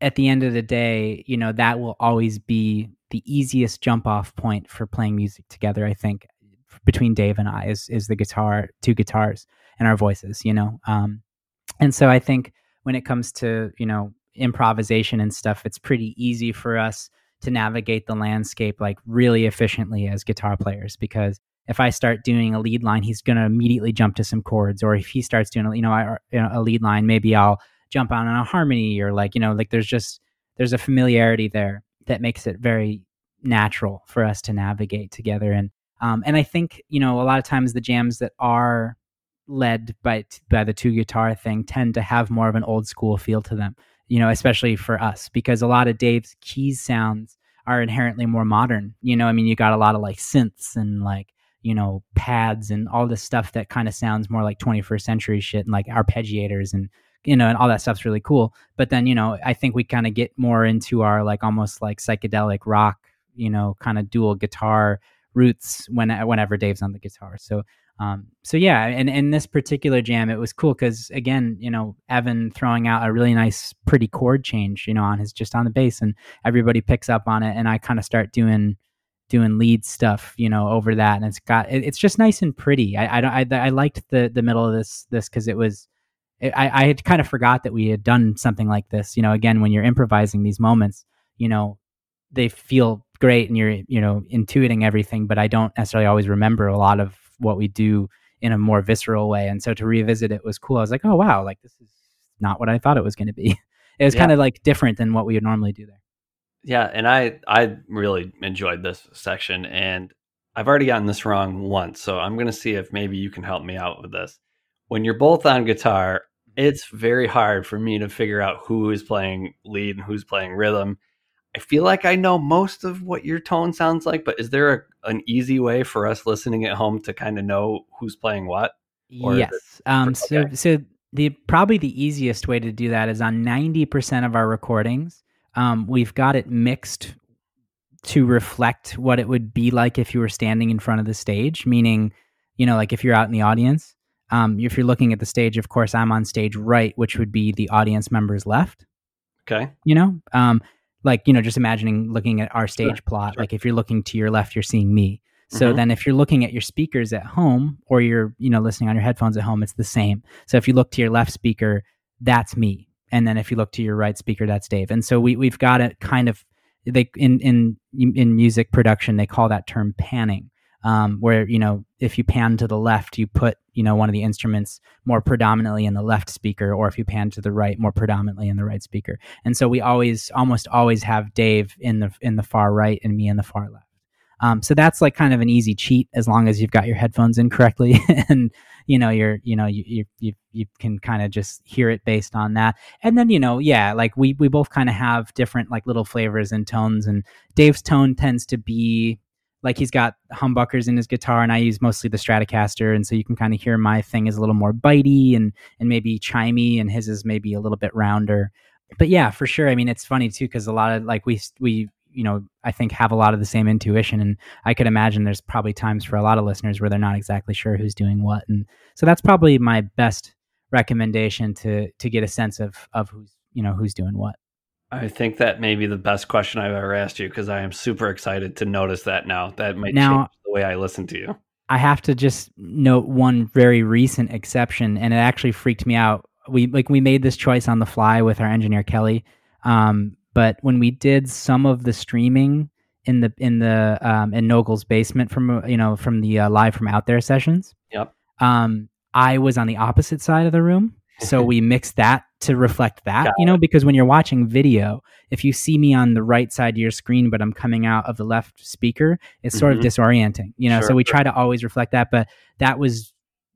at the end of the day you know that will always be the easiest jump off point for playing music together i think between dave and i is is the guitar two guitars and our voices you know? Um and so i think when it comes to you know improvisation and stuff, it's pretty easy for us to navigate the landscape like really efficiently as guitar players because if I start doing a lead line, he's going to immediately jump to some chords. Or if he starts doing, you know, a lead line, maybe I'll jump on a harmony or like, you know, like there's just, there's a familiarity there that makes it very natural for us to navigate together. And Um, and I think you know a lot of times the jams that are led by by the two guitar thing tend to have more of an old school feel to them. You know, especially for us because a lot of Dave's keys sounds are inherently more modern. You know, I mean, you got a lot of like synths and like you know pads and all this stuff that kind of sounds more like 21st century shit and like arpeggiators and you know and all that stuff's really cool but then you know i think we kind of get more into our like almost like psychedelic rock you know kind of dual guitar roots when whenever dave's on the guitar so um, so yeah, and in this particular jam, it was cool because again, you know, Evan throwing out a really nice, pretty chord change, you know, on his just on the bass, and everybody picks up on it, and I kind of start doing doing lead stuff, you know, over that, and it's got it, it's just nice and pretty. I I, I, I liked the the middle of this this because it was. I, I had kind of forgot that we had done something like this. You know, again, when you're improvising these moments, you know, they feel great and you're, you know, intuiting everything, but I don't necessarily always remember a lot of what we do in a more visceral way. And so to revisit it was cool. I was like, oh wow, like this is not what I thought it was going to be. It was yeah. kind of like different than what we would normally do there. Yeah, and I I really enjoyed this section, and I've already gotten this wrong once, so I'm going to see if maybe you can help me out with this. When you're both on guitar, it's very hard for me to figure out who is playing lead and who's playing rhythm. I feel like I know most of what your tone sounds like, but is there a, an easy way for us listening at home to kind of know who's playing what? yes. Um, so, so the probably the easiest way to do that is on ninety percent of our recordings. Um, we've got it mixed to reflect what it would be like if you were standing in front of the stage. Meaning, you know, like if you're out in the audience. Um, if you're looking at the stage, of course, I'm on stage right, which would be the audience members left. Okay. You know, um, like you know just imagining looking at our stage sure, plot sure. like if you're looking to your left you're seeing me so mm-hmm. then if you're looking at your speakers at home or you're you know listening on your headphones at home it's the same so if you look to your left speaker that's me and then if you look to your right speaker that's dave and so we, we've got it kind of they in in in music production they call that term panning um, where you know if you pan to the left you put you know one of the instruments more predominantly in the left speaker or if you pan to the right more predominantly in the right speaker. And so we always almost always have dave in the in the far right and me in the far left. Um, so that's like kind of an easy cheat as long as you've got your headphones in correctly and you know you're you know you you you, you can kind of just hear it based on that. And then you know yeah like we we both kind of have different like little flavors and tones and dave's tone tends to be like he's got humbuckers in his guitar and I use mostly the Stratocaster and so you can kind of hear my thing is a little more bitey and and maybe chimey and his is maybe a little bit rounder. But yeah, for sure. I mean, it's funny too cuz a lot of like we we you know, I think have a lot of the same intuition and I could imagine there's probably times for a lot of listeners where they're not exactly sure who's doing what and so that's probably my best recommendation to to get a sense of of who's, you know, who's doing what. I think that may be the best question I've ever asked you because I am super excited to notice that now. That might now, change the way I listen to you. I have to just note one very recent exception, and it actually freaked me out. We like we made this choice on the fly with our engineer Kelly, um, but when we did some of the streaming in the in the um, in Nogel's basement from you know from the uh, live from out there sessions, yep. Um, I was on the opposite side of the room, so we mixed that to reflect that, Got you know, it. because when you're watching video, if you see me on the right side of your screen, but I'm coming out of the left speaker, it's sort mm-hmm. of disorienting, you know. Sure, so we sure. try to always reflect that, but that was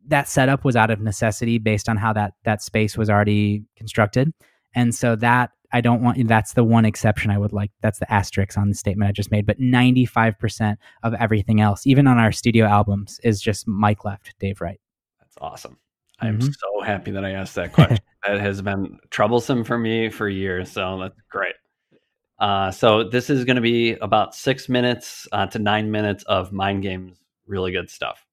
that setup was out of necessity based on how that that space was already constructed, and so that I don't want that's the one exception I would like. That's the asterisk on the statement I just made. But 95% of everything else, even on our studio albums, is just Mike left, Dave right. That's awesome. I'm mm-hmm. so happy that I asked that question. That has been troublesome for me for years. So that's great. Uh, so this is going to be about six minutes uh, to nine minutes of mind games. Really good stuff.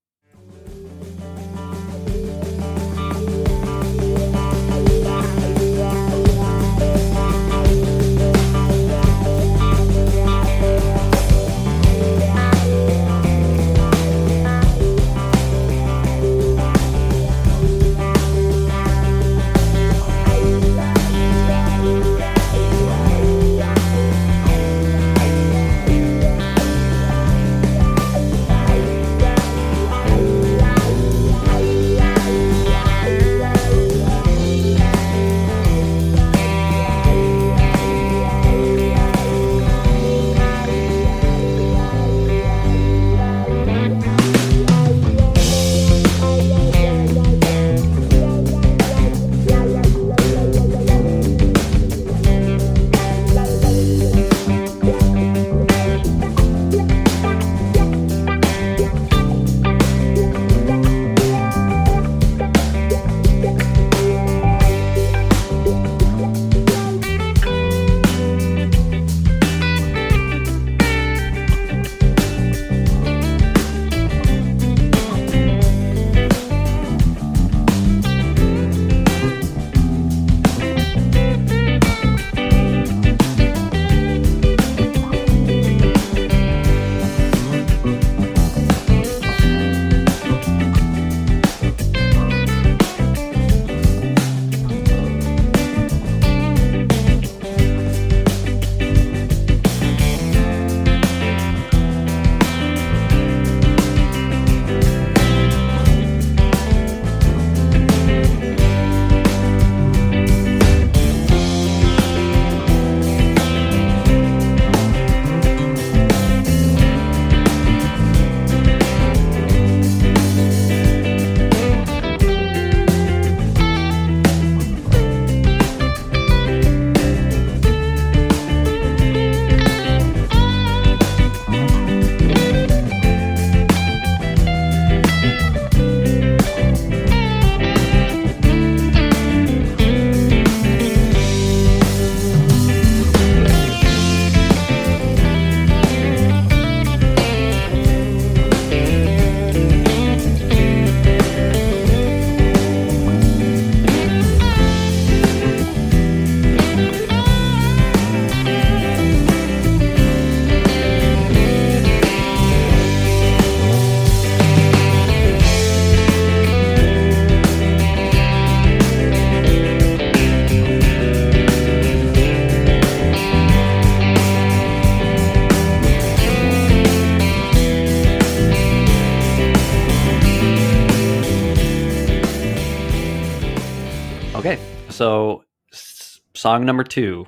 Okay, so, s- song number two,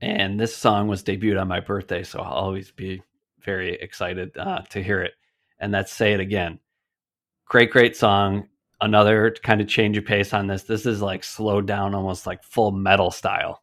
and this song was debuted on my birthday, so I'll always be very excited uh, to hear it. And that's "Say It Again." Great, great song. Another kind of change of pace on this. This is like slowed down, almost like full metal style.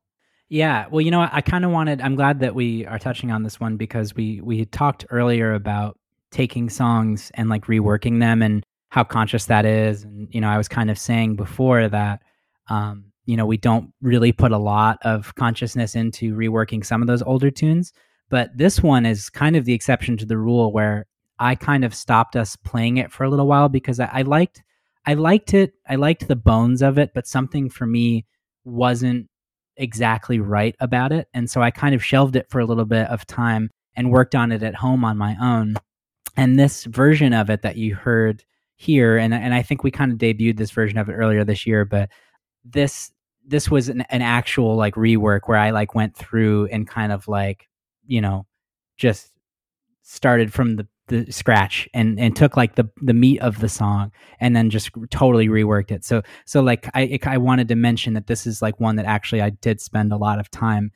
Yeah, well, you know, I kind of wanted. I'm glad that we are touching on this one because we we had talked earlier about taking songs and like reworking them and how conscious that is. And you know, I was kind of saying before that, um, you know, we don't really put a lot of consciousness into reworking some of those older tunes, but this one is kind of the exception to the rule where I kind of stopped us playing it for a little while because I, I liked, I liked it, I liked the bones of it, but something for me wasn't exactly right about it. And so I kind of shelved it for a little bit of time and worked on it at home on my own. And this version of it that you heard here, and, and I think we kind of debuted this version of it earlier this year, but this this was an, an actual like rework where I like went through and kind of like, you know, just started from the the scratch and and took like the the meat of the song and then just totally reworked it. So so like I I wanted to mention that this is like one that actually I did spend a lot of time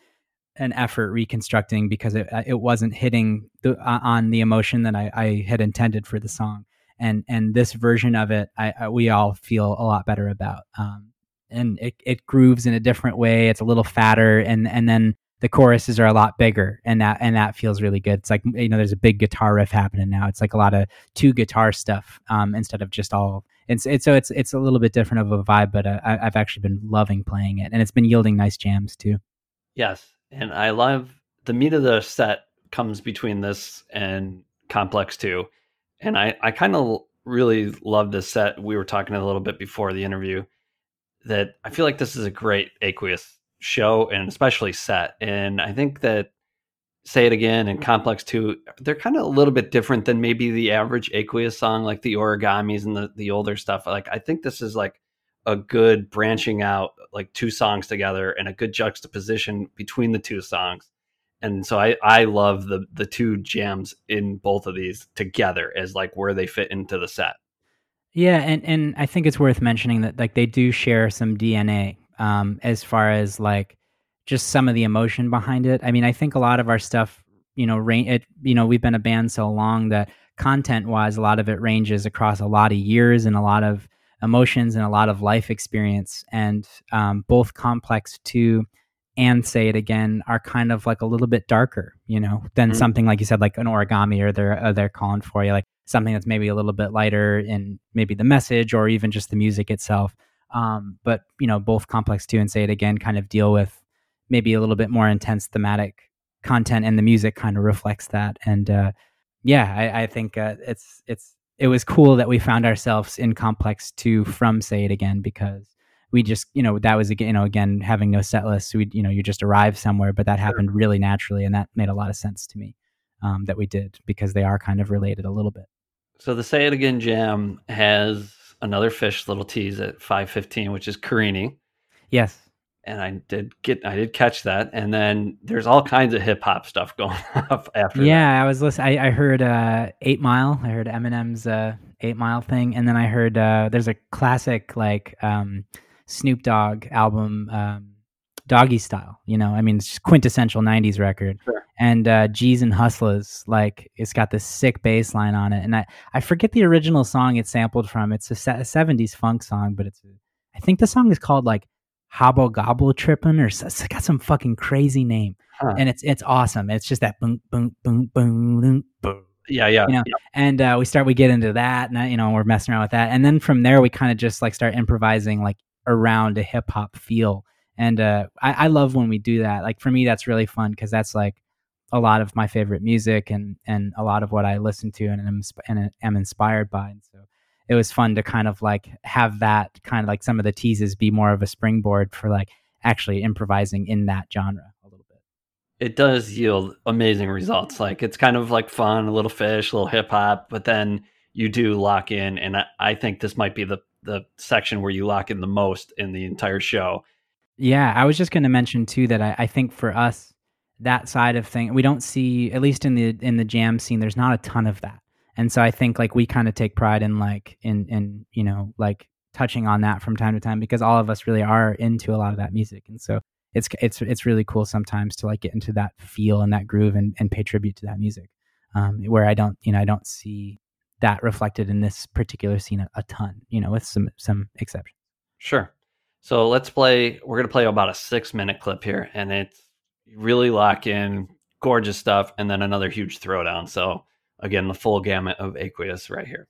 and effort reconstructing because it uh, it wasn't hitting the, uh, on the emotion that I, I had intended for the song. And and this version of it, I, I we all feel a lot better about. Um, and it, it grooves in a different way. It's a little fatter, and and then the choruses are a lot bigger and that and that feels really good. It's like you know there's a big guitar riff happening now. It's like a lot of two guitar stuff um, instead of just all it's, it's so it's it's a little bit different of a vibe but uh, I, i've actually been loving playing it and it's been yielding nice jams too. Yes and i love the meat of the set comes between this and complex 2 and i i kind of really love this set. We were talking a little bit before the interview that i feel like this is a great aqueous show and especially set. And I think that Say It Again and Complex 2, they're kind of a little bit different than maybe the average Aqueous song, like the origamis and the, the older stuff. Like, I think this is like a good branching out, like two songs together and a good juxtaposition between the two songs. And so I, I love the the two jams in both of these together as like where they fit into the set. Yeah, and, and I think it's worth mentioning that like they do share some DNA um, as far as like just some of the emotion behind it. I mean, I think a lot of our stuff, you know, rain it, you know, we've been a band so long that content wise, a lot of it ranges across a lot of years and a lot of emotions and a lot of life experience. And um, both Complex 2 and Say It Again are kind of like a little bit darker, you know, than mm-hmm. something like you said, like an origami or they're, or they're calling for you, like something that's maybe a little bit lighter in maybe the message or even just the music itself. Um, but you know, both Complex Two and Say It Again kind of deal with maybe a little bit more intense thematic content, and the music kind of reflects that. And uh, yeah, I, I think uh, it's it's it was cool that we found ourselves in Complex Two from Say It Again because we just you know that was again you know again having no set list, so we you know you just arrive somewhere, but that happened really naturally, and that made a lot of sense to me um, that we did because they are kind of related a little bit. So the Say It Again jam has another Phish little tease at 5:15, which is Carini. Yes. And I did get, I did catch that, and then there's all kinds of hip hop stuff going off after. Yeah, that. I was listening. I, I heard uh, Eight Mile. I heard Eminem's uh, Eight Mile thing, and then I heard uh, there's a classic like um, Snoop Dogg album, um, Doggystyle. You know, I mean, it's just quintessential '90s record. Sure and uh, G's and Hustlers. Like it's got this sick bass line on it, and I I forget the original song it's sampled from. It's a, '70s funk song, but it's I think the song is called like Hobble Gobble Trippin' or it's got some fucking crazy name, huh. and it's it's awesome. It's just that boom boom boom boom boom boom. Yeah, yeah, you know, yeah. and uh, we start we get into that, and you know we're messing around with that, and then from there we kind of just like start improvising like around a hip hop feel, and uh, I, I love when we do that. Like for me, that's really fun because that's like a lot of my favorite music and and a lot of what I listen to and am, and am inspired by. And so it was fun to kind of like have that kind of like some of the teases be more of a springboard for like actually improvising in that genre a little bit. It does yield amazing results. Like it's kind of like fun, a little Phish, a little hip hop, but then you do lock in, and I, I think this might be the the section where you lock in the most in the entire show. Yeah, I was just going to mention too that I, I think for us that side of thing we don't see at least in the in the jam scene there's not a ton of that and so i think like we kind of take pride in like in in you know like touching on that from time to time because all of us really are into a lot of that music, and so it's it's it's really cool sometimes to like get into that feel and that groove and, and pay tribute to that music. Um, where I don't, you know, I don't see that reflected in this particular scene a, a ton, you know, with some some exceptions. Sure. So let's play. We're going to play about a six minute clip here, and it's really lock in, gorgeous stuff, and then another huge throwdown. So again, the full gamut of Aqueous right here.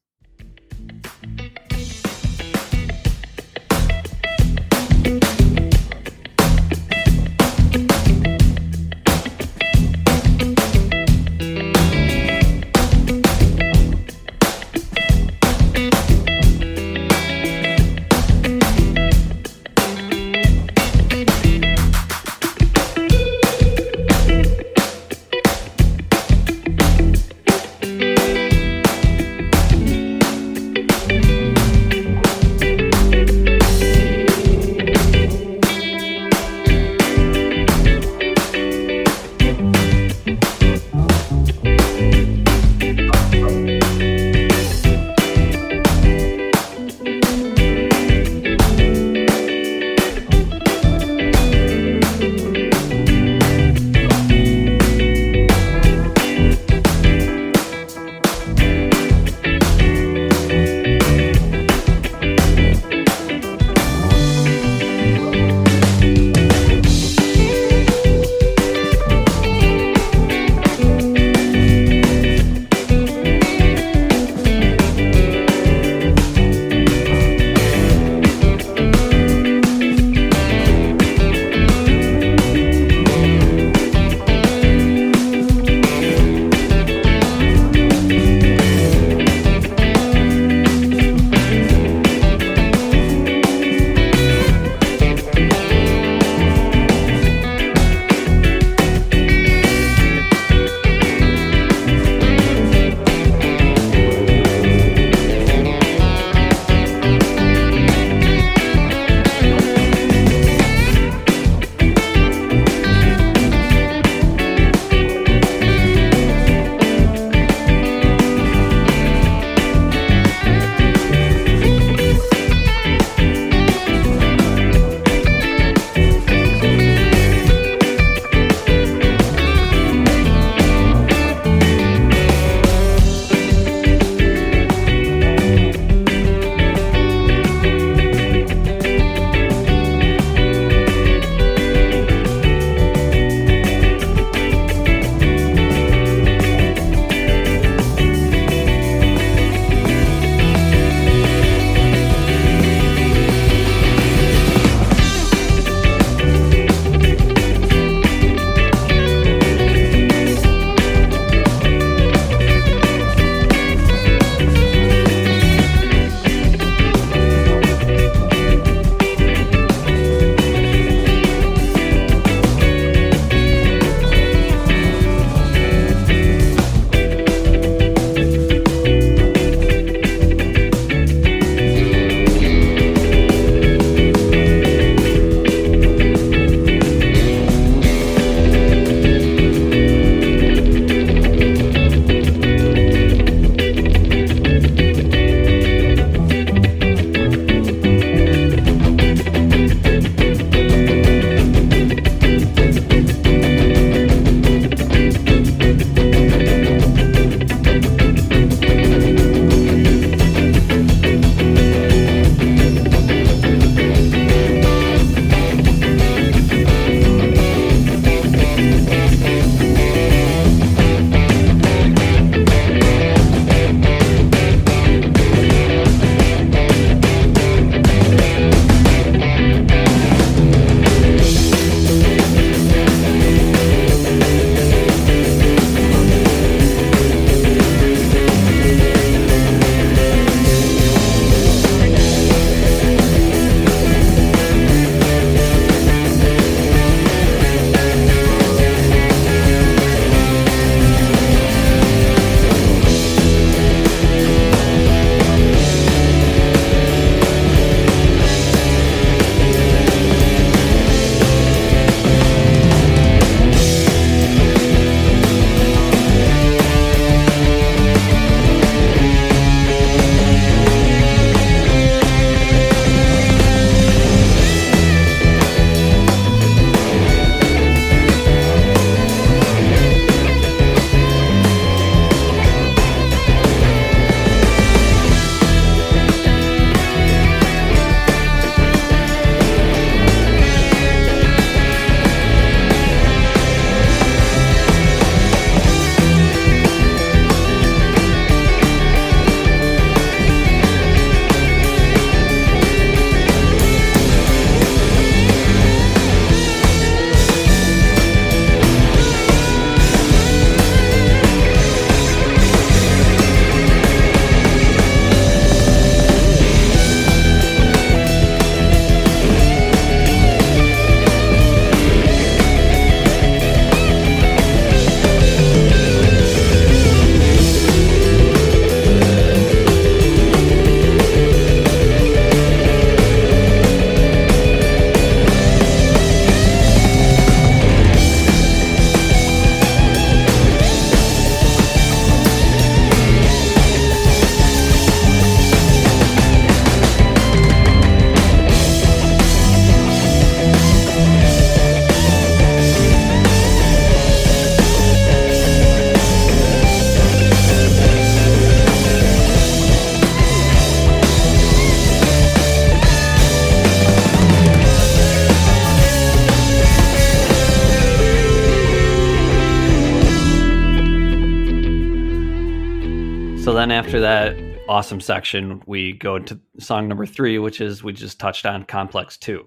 Awesome section, we go into song number three, which is we just touched on Complex 2.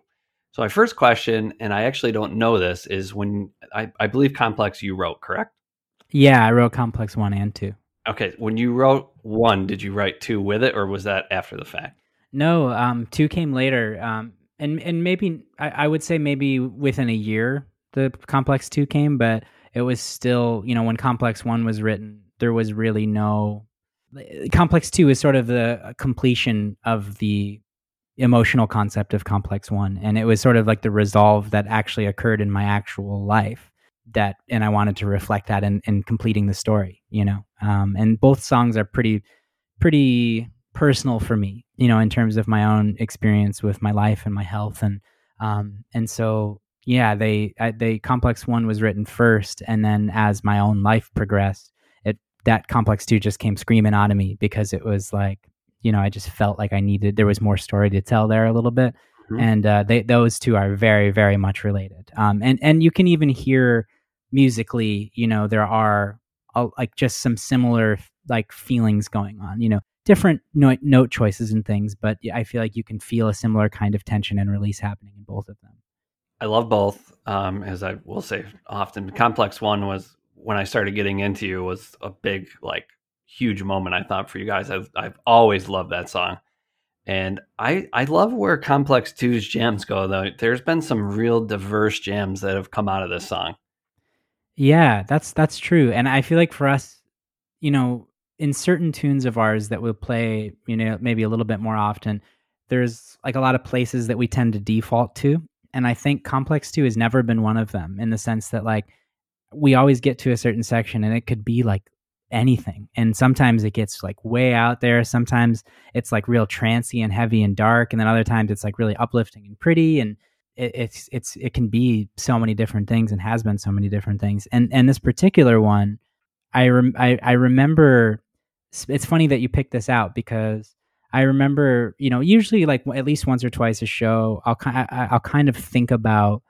So my first question, and I actually don't know this, is when I, I believe Complex you wrote, correct? Yeah, I wrote Complex 1 and 2. Okay, when you wrote one, did you write two with it, or was that after the fact? No, um, two came later, um, and and maybe I, I would say maybe within a year the Complex two came, but it was still you know when Complex one was written, there was really no Complex two is sort of the completion of the emotional concept of Complex one, and it was sort of like the resolve that actually occurred in my actual life that and I wanted to reflect that in, in completing the story, you know. Um, and both songs are pretty pretty personal for me, you know, in terms of my own experience with my life and my health and um and so yeah, they I, they complex 1 was written first and then as my own life progressed, that complex 2 just came screaming out of me because it was like, you know, I just felt like I needed there was more story to tell there a little bit. Mm-hmm. And uh, they those two are very very much related. Um and and you can even hear musically, you know, there are uh, like just some similar like feelings going on, you know, different note, note choices and things, but I feel like you can feel a similar kind of tension and release happening in both of them. I love both. Um, as I will say often, Complex One was when I started getting into you was a big, like, huge moment. I thought for you guys. I've I've always loved that song, and I I love where Complex 2's jams go. Though there's been some real diverse jams that have come out of this song. Yeah, that's that's true. And I feel like for us, you know, in certain tunes of ours that we'll play, you know, maybe a little bit more often, there's like a lot of places that we tend to default to. And I think Complex 2 has never been one of them in the sense that like we always get to a certain section and it could be like anything. And sometimes it gets like way out there. Sometimes it's like real trancy and heavy and dark. And then other times it's like really uplifting and pretty. And it, it's it's it can be so many different things and has been so many different things. And and this particular one, I rem- I, I remember. It's funny that you picked this out because I remember, you know, usually like at least once or twice a show, I'll I'll kind of think about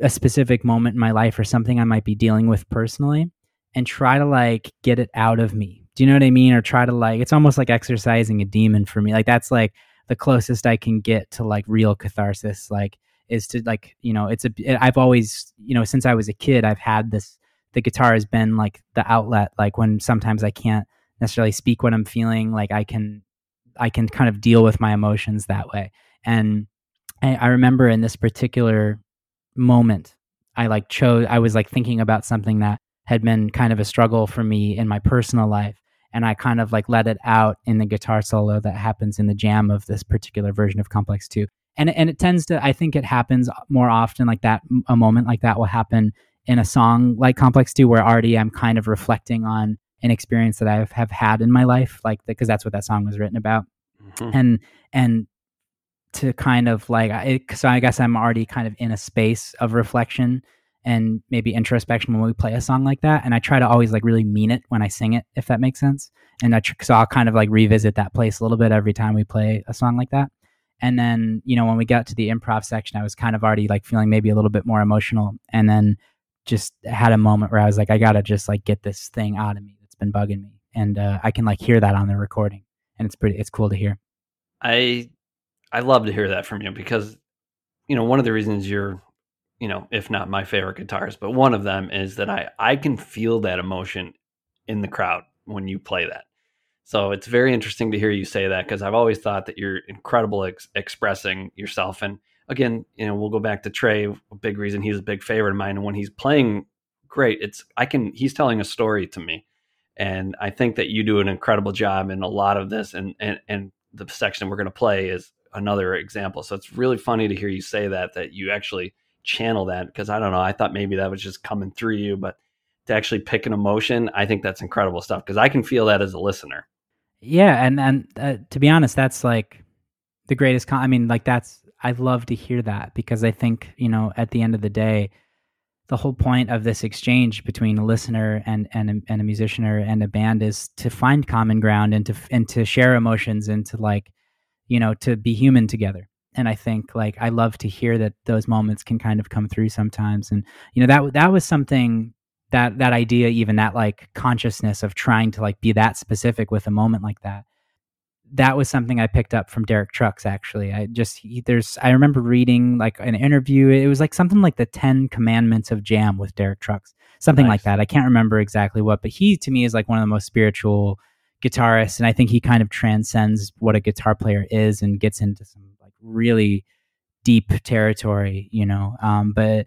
a specific moment in my life or something I might be dealing with personally and try to like get it out of me. Do you know what I mean? Or try to like it's almost like exercising a demon for me. Like that's like the closest I can get to like real catharsis. Like is to like you know it's a I've always you know since I was a kid I've had this the guitar has been like the outlet like when sometimes I can't necessarily speak what I'm feeling like I can I can kind of deal with my emotions that way and I, I remember in this particular moment. I like chose I was like thinking about something that had been kind of a struggle for me in my personal life and I kind of like let it out in the guitar solo that happens in the jam of this particular version of Complex 2 and and it tends to I think it happens more often like that a moment like that will happen in a song like Complex 2 where already I'm kind of reflecting on an experience that I have had in my life like because that's what that song was written about. Mm-hmm. and and to kind of like it, so I guess I'm already kind of in a space of reflection and maybe introspection when we play a song like that and I try to always like really mean it when I sing it if that makes sense and I tr- so I'll kind of like revisit that place a little bit every time we play a song like that and then, you know, when we got to the improv section, I was kind of already like feeling maybe a little bit more emotional. And then just had a moment where I was like, I got to just like get this thing out of me that's been bugging me. And uh, I can like hear that on the recording. And it's pretty, it's cool to hear. I, I love to hear that from you because, you know, one of the reasons you're, you know, if not my favorite guitarist, but one of them is that I, I can feel that emotion in the crowd when you play that. So it's very interesting to hear you say that because I've always thought that you're incredible ex- expressing yourself. And again, you know, we'll go back to Trey. A big reason he's a big favorite of mine, and when he's playing great, it's I can he's telling a story to me, and I think that you do an incredible job in a lot of this. And and and the section we're going to play is another example. So it's really funny to hear you say that that you actually channel that because I don't know. I thought maybe that was just coming through you, but to actually pick an emotion, I think that's incredible stuff because I can feel that as a listener. Yeah, and and uh, to be honest, that's like the greatest. Con- I mean, like that's I love to hear that because I think you know at the end of the day, the whole point of this exchange between a listener and and a, and a musician and a band is to find common ground and to and to share emotions and to like you know to be human together. And I think like I love to hear that those moments can kind of come through sometimes. And you know that that was something that that idea even that like consciousness of trying to like be that specific with a moment like that that was something I picked up from Derek Trucks. Actually, I just he, there's I remember reading like an interview. It was like something like the Ten Commandments of Jam with Derek Trucks, something nice. like that. I can't remember exactly what, but he to me is like one of the most spiritual guitarists, and I think he kind of transcends what a guitar player is and gets into some like really deep territory, you know. Um, but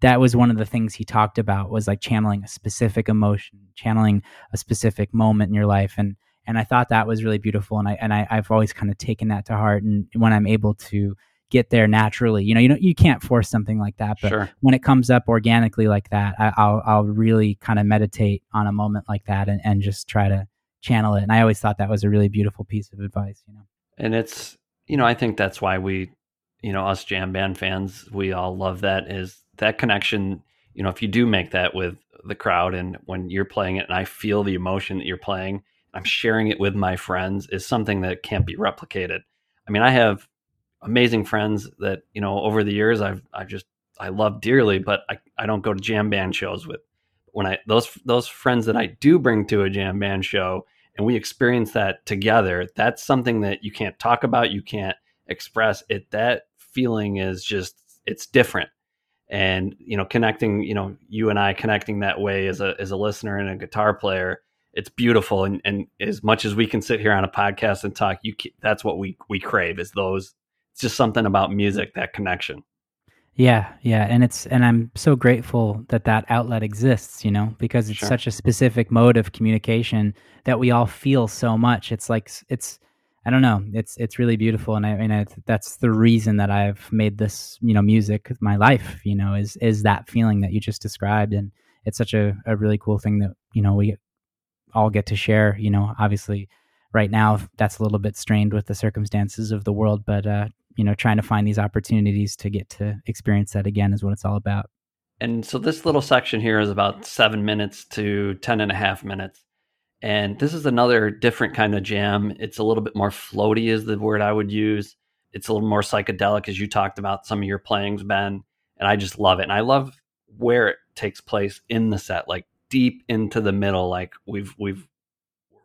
that was one of the things he talked about was like channeling a specific emotion, channeling a specific moment in your life, and and I thought that was really beautiful. And I and I, I've always kind of taken that to heart. And when I'm able to get there naturally, you know, you know, you can't force something like that, but sure. when it comes up organically like that, I, will I'll really kind of meditate on a moment like that and, and just try to channel it. And I always thought that was a really beautiful piece of advice, you know. And it's you know, I think that's why we, you know, us jam band fans, we all love that is that connection. You know, if you do make that with the crowd and when you're playing it and I feel the emotion that you're playing I'm sharing it with my friends is something that can't be replicated. I mean, I have amazing friends that, you know, over the years I've I've just I love dearly, but I, I don't go to jam band shows with when I those those friends that I do bring to a jam band show and we experience that together, that's something that you can't talk about, you can't express it. That feeling is just it's different. And you know, connecting, you know, you and I connecting that way as a as a listener and a guitar player it's beautiful and, and as much as we can sit here on a podcast and talk you that's what we we crave is those it's just something about music that connection yeah yeah and it's and i'm so grateful that that outlet exists you know because it's sure. such a specific mode of communication that we all feel so much it's like it's i don't know it's it's really beautiful and i mean I, that's the reason that i've made this you know music my life you know is is that feeling that you just described and it's such a, a really cool thing that you know we all get to share. You know, obviously, right now that's a little bit strained with the circumstances of the world, but uh, you know, trying to find these opportunities to get to experience that again is what it's all about. And so this little section here is about seven minutes to ten and a half minutes. And this is another different kind of jam. It's a little bit more floaty, is the word I would use. It's a little more psychedelic, as you talked about some of your playings, Ben. And I just love it. And I love where it takes place in the set. Like deep into the middle. Like we've we've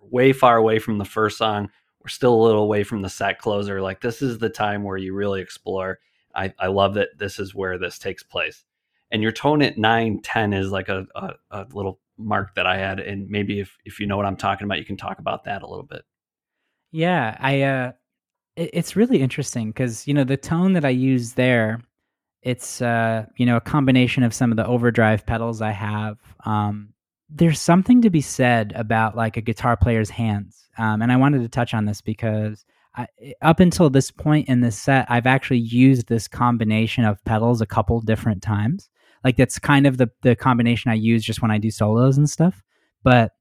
way far away from the first song. We're still a little away from the set closer. Like this is the time where you really explore. I, I love that this is where this takes place. And your tone at nine, 10 is like a, a, a little mark that I had. And maybe if, if you know what I'm talking about, you can talk about that a little bit. Yeah, I uh it, it's really interesting because you know the tone that I use there it's uh, you know a combination of some of the overdrive pedals I have. Um, there's something to be said about like a guitar player's hands, um, and I wanted to touch on this because I, up until this point in this set, I've actually used this combination of pedals a couple different times. Like that's kind of the the combination I use just when I do solos and stuff. But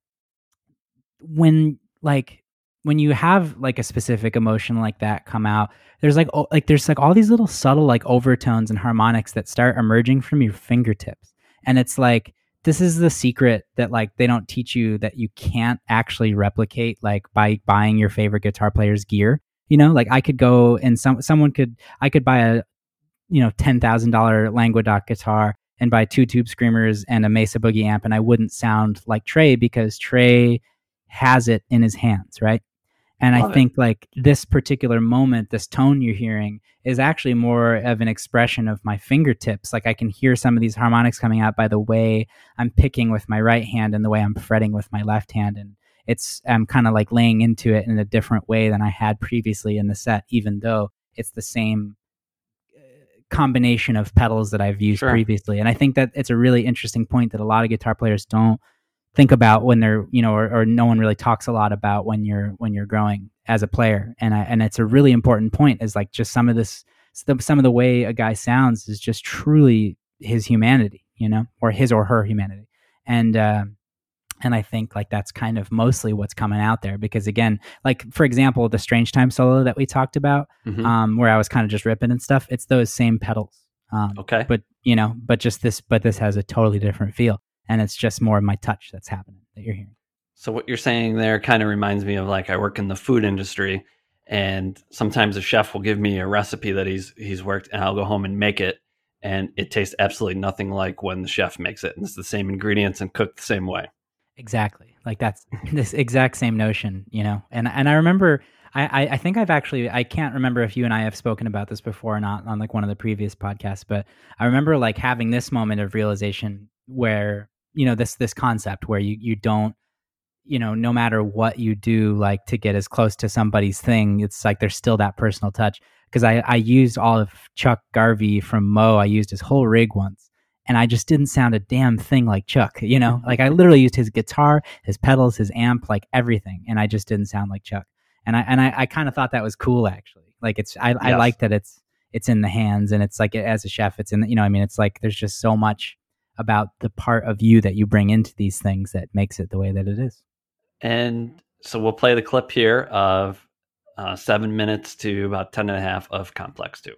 when like when you have like a specific emotion like that come out there's like like there's like all these little subtle like overtones and harmonics that start emerging from your fingertips and it's like this is the secret that like they don't teach you that you can't actually replicate like by buying your favorite guitar player's gear you know? Like i could go and some someone could i could buy a you know $10000 languedoc guitar and buy two tube screamers and a mesa boogie amp and i wouldn't sound like trey because trey has it in his hands right and Love I think it. like this particular moment, this tone you're hearing is actually more of an expression of my fingertips. Like I can hear some of these harmonics coming out by the way I'm picking with my right hand and the way I'm fretting with my left hand. And it's, I'm kind of like laying into it in a different way than I had previously in the set, even though it's the same uh, combination of pedals that I've used sure. previously. And I think that it's a really interesting point that a lot of guitar players don't think about when they're you know or, or, no one really talks a lot about when you're when you're growing as a player and I, and it's a really important point is like just some of this some of the way a guy sounds is just truly his humanity you know or his or her humanity and uh, and I think like that's kind of mostly what's coming out there because again, like for example, the Strange Time solo that we talked about, mm-hmm. um, where I was kind of just ripping and stuff, it's those same pedals. Um, okay. But you know, but just this, but this has a totally different feel and it's just more of my touch that's happening that you're hearing. So what you're saying there kind of reminds me of like I work in the food industry and sometimes a chef will give me a recipe that he's he's worked and I'll go home and make it and it tastes absolutely nothing like when the chef makes it. And it's the same ingredients and cooked the same way. Exactly. Like that's this exact same notion, you know. And and I remember I, I think I've actually I can't remember if you and I have spoken about this before or not on like one of the previous podcasts, but I remember like having this moment of realization where, you know, this this concept where you you don't you know, no matter what you do, like to get as close to somebody's thing, it's like there's still that personal touch. Because I, I used all of Chuck Garvey from moe., I used his whole rig once, and I just didn't sound a damn thing like Chuck, you know? like I literally used his guitar, his pedals, his amp, like everything, and I just didn't sound like Chuck. And I and I, I kind of thought that was cool actually. Like it's I, yes. I like that it's it's in the hands and it's like as a chef, it's in the, you know, I mean it's like there's just so much about the part of you that you bring into these things that makes it the way that it is. And so we'll play the clip here of uh, seven minutes to about ten and a half of Complex 2.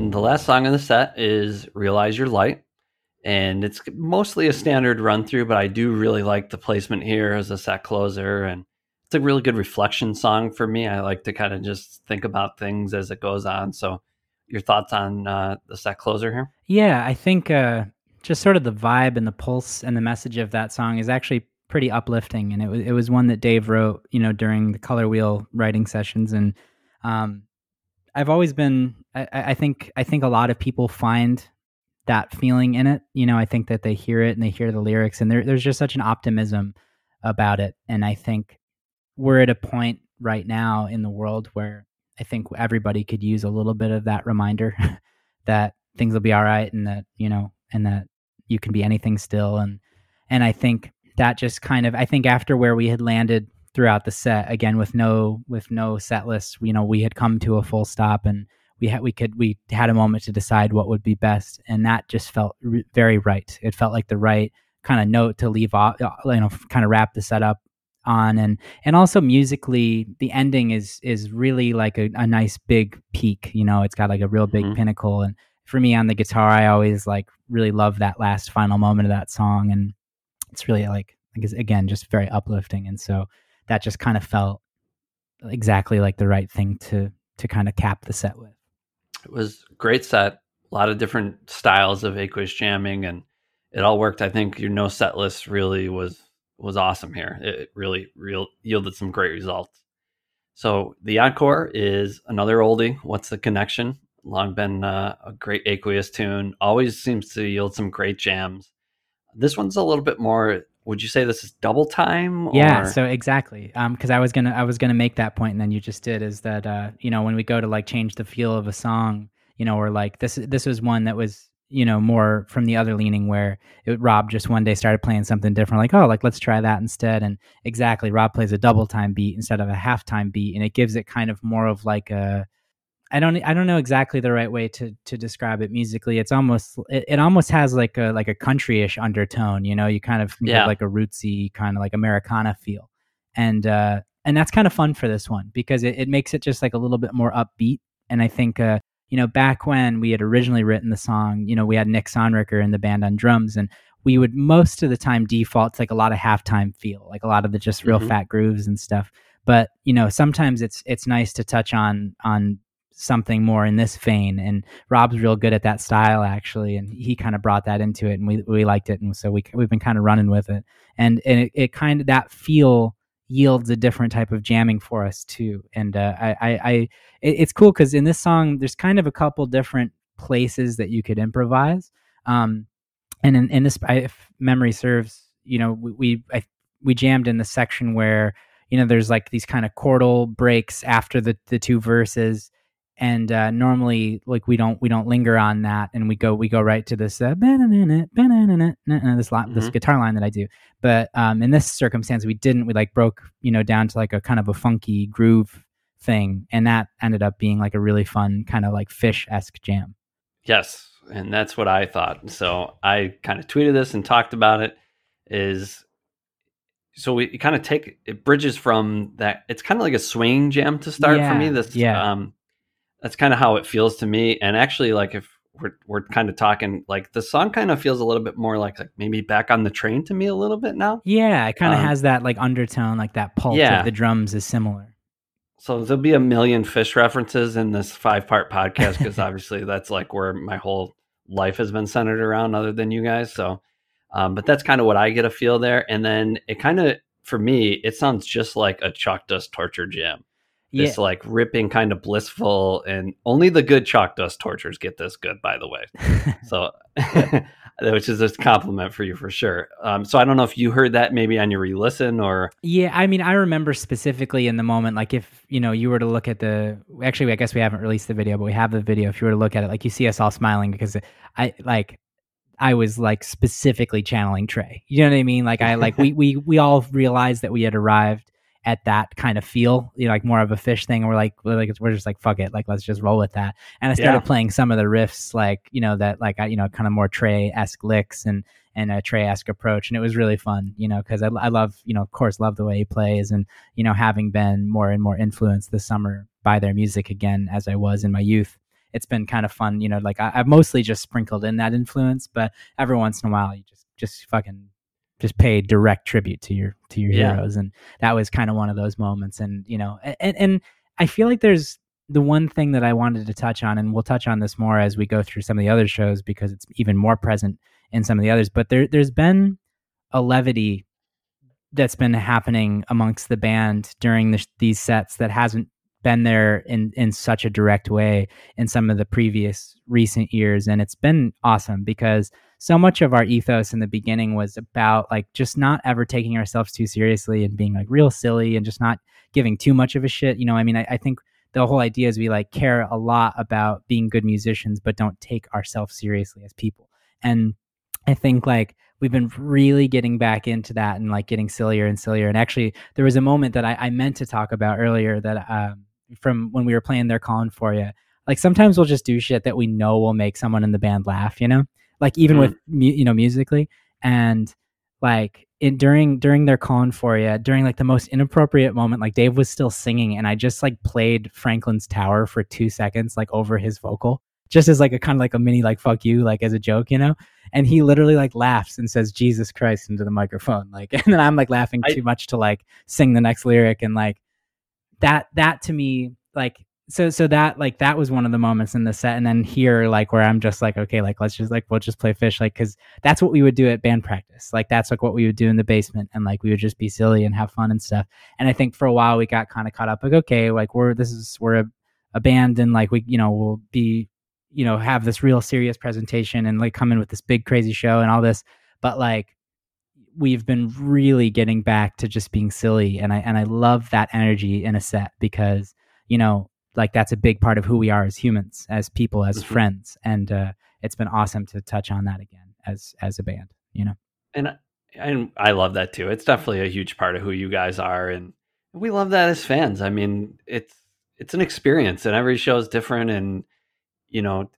And the last song in the set is Realize Your Light. And it's mostly a standard run through, but I do really like the placement here as a set closer. And it's a really good reflection song for me. I like to kind of just think about things as it goes on. So, your thoughts on uh, the set closer here? Yeah, I think uh, just sort of the vibe and the pulse and the message of that song is actually pretty uplifting. And it was, it was one that Dave wrote, you know, during the color wheel writing sessions. And, um, I've always been. I, I think I think a lot of people find that feeling in it. You know, I think that they hear it and they hear the lyrics, and there, there's just such an optimism about it. And I think we're at a point right now in the world where I think everybody could use a little bit of that reminder that things will be all right, and that you know, and that you can be anything still. And and I think that just kind of I think after where we had landed throughout the set again with no with no set list you know we had come to a full stop and we had we could we had a moment to decide what would be best and that just felt r- very right it felt like the right kind of note to leave off uh, you know kind of wrap the setup on and and also musically the ending is is really like a, a nice big peak you know it's got like a real big mm-hmm. pinnacle and for me on the guitar i always like really love that last final moment of that song and it's really like again just very uplifting and so that just kind of felt exactly like the right thing to to kind of cap the set with. It was great set, a lot of different styles of aqueous jamming, and it all worked. I think your no set list really was was awesome here. It really real yielded some great results. So the encore is another oldie. What's the connection? Long been uh, a great aqueous tune. Always seems to yield some great jams. This one's a little bit more would you say this is double time or? yeah so exactly um because i was gonna i was gonna make that point and then you just did is that uh you know when we go to like change the feel of a song you know or like this this was one that was you know more from the other leaning where it, rob just one day started playing something different like oh like let's try that instead and exactly rob plays a double time beat instead of a halftime beat and it gives it kind of more of like a I don't I don't know exactly the right way to to describe it musically. It's almost it, it almost has like a like a country-ish undertone, you know, you kind of yeah. like a rootsy kind of like Americana feel. And uh and that's kind of fun for this one because it, it makes it just like a little bit more upbeat. And I think uh, you know, back when we had originally written the song, you know, we had Nick Sonricker in the band on drums and we would most of the time default to like a lot of halftime feel, like a lot of the just real mm-hmm. fat grooves and stuff. But, you know, sometimes it's it's nice to touch on on something more in this vein. And Rob's real good at that style actually, and he kind of brought that into it, and we we liked it, and so we we've been kind of running with it, and and it, it kind of that feel yields a different type of jamming for us too. And uh, I, I, I it's cool because in this song there's kind of a couple different places that you could improvise. Um, and in, in this, if memory serves, you know, we we, I, we jammed in the section where you know there's like these kind of chordal breaks after the the two verses and uh, normally like we don't we don't linger on that and we go we go right to this uh, this mm-hmm. this guitar line that I do. But um, in this circumstance we didn't. We like broke you know down to like a kind of a funky groove thing. And that ended up being like a really fun kind of like Phish-esque jam. Yes. And that's what I thought. So I kind of tweeted this and talked about it is so we kind of take it bridges from that it's kind of like a swing jam to start yeah, for me. This yeah. um that's kind of how it feels to me. And actually, like if we're we're kind of talking, like the song kind of feels a little bit more like like maybe back on the train to me a little bit now. Yeah, it kind of um, has that like undertone, like that pulse yeah. of the drums is similar. So there'll be a million Phish references in this five part podcast because obviously that's like where my whole life has been centered around, other than you guys. So, um, but that's kind of what I get a feel there. And then it kind of, for me, it sounds just like a Chalk Dust torture jam this like ripping kind of blissful and only the good chalk dust tortures get this good by the way. So which is a compliment for you for sure. Um, so i don't know if you heard that maybe on your re-listen or yeah i mean i remember specifically in the moment like if you know you were to look at the actually i guess we haven't released the video but we have the video if you were to look at it like you see us all smiling because i like I was like specifically channeling Trey. You know what I mean? Like I like we we we all realized that we had arrived at that kind of feel, you know, like more of a Phish thing. We're like, we're like, we're just like, fuck it, like let's just roll with that. And I started yeah. playing some of the riffs, like you know that, like you know, kind of more Trey esque licks and and a Trey esque approach, and it was really fun, you know, because I, I love, you know, of course, love the way he plays, and you know, having been more and more influenced this summer by their music again as I was in my youth. It's been kind of fun, you know. Like I, I've mostly just sprinkled in that influence, but every once in a while, you just just fucking just pay direct tribute to your to your yeah. heroes. And that was kind of one of those moments. And you know and and I feel like there's the one thing that I wanted to touch on and we'll touch on this more as we go through some of the other shows because it's even more present in some of the others. But there there's been a levity that's been happening amongst the band during the, these sets that hasn't been there in in such a direct way in some of the previous recent years. And it's been awesome because so much of our ethos in the beginning was about like just not ever taking ourselves too seriously and being like real silly and just not giving too much of a shit you know i mean i, I think the whole idea is we like care a lot about being good musicians but don't take ourselves seriously as people and i think like we've been really getting back into that and like getting sillier and sillier and actually there was a moment that i, I meant to talk about earlier that um, from when we were playing They're Calling for You. Like sometimes we'll just do shit that we know will make someone in the band laugh, you know? Like even mm. with you know musically and like it during during They're Calling for You during like the most inappropriate moment like Dave was still singing and I just like played Franklin's Tower for 2 seconds like over his vocal just as like a kind of like a mini like fuck you like as a joke, you know? And he literally like laughs and says Jesus Christ into the microphone like and then I'm like laughing I, too much to like sing the next lyric and like that that to me like so so that like that was one of the moments in the set and then here like where i'm just like okay like let's just like we'll just play Phish like because that's what we would do at band practice. Like that's like what we would do in the basement and like we would just be silly and have fun and stuff. And i think for a while we got kind of caught up like okay like we're this is we're a, a band and like we you know we'll be you know have this real serious presentation and like come in with this big crazy show and all this. But like we've been really getting back to just being silly and I and I love that energy in a set because you know like that's a big part of who we are as humans as people as mm-hmm. friends. And uh, it's been awesome to touch on that again as as a band you know? And and I love that too. It's definitely a huge part of who you guys are. And we love that as fans. I mean it's it's an experience and every show is different and you know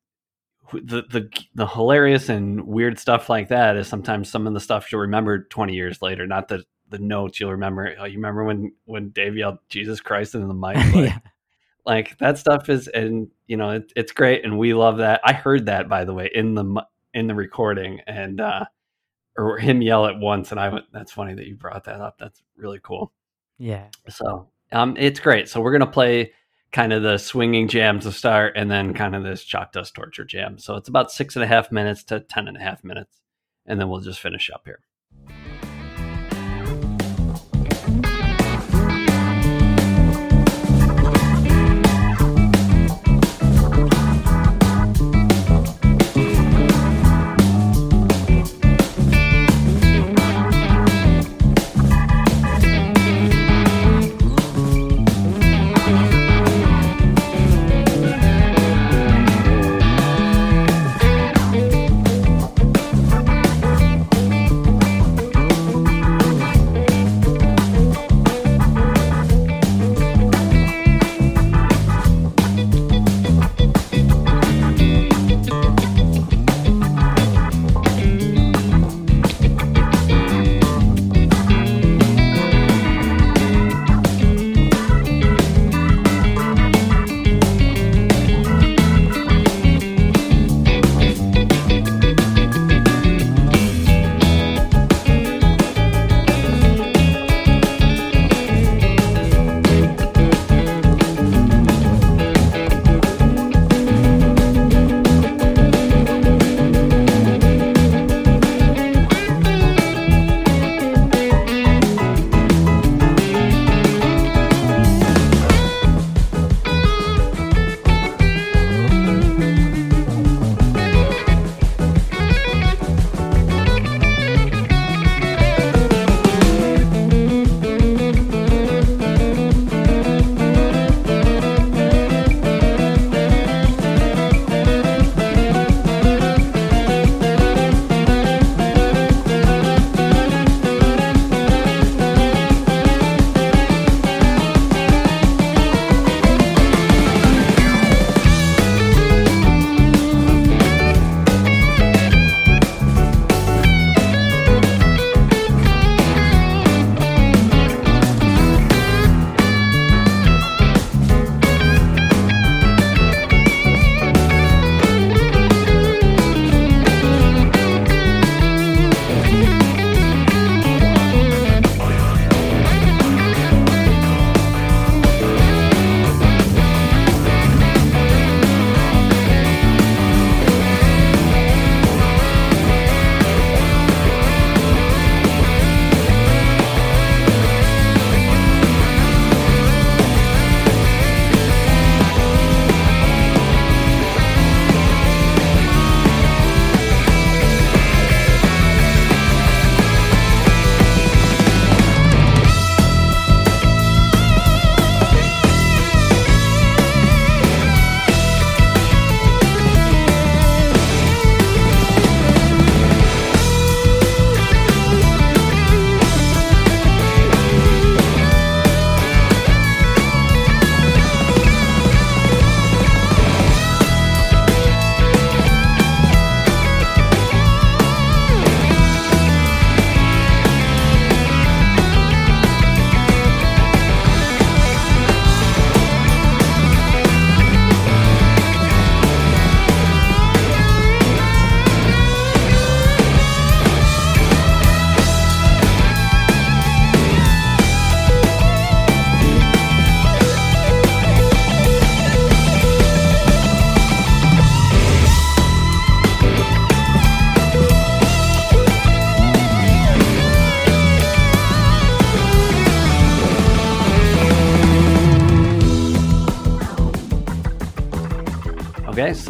the the the hilarious and weird stuff like that is sometimes some of the stuff you'll remember 20 years later not the the notes you'll remember. Oh, you remember when when dave yelled jesus christ into the mic? Like, yeah. Like that stuff is and you know it, it's great and we love that i heard that by the way in the in the recording and uh or him yell at once and i went that's funny that you brought that up that's really cool yeah so um it's great so we're gonna play kind of the swinging jam to start and then kind of this chalk dust torture jam. So it's about six and a half minutes to ten and a half minutes. And then we'll just finish up here.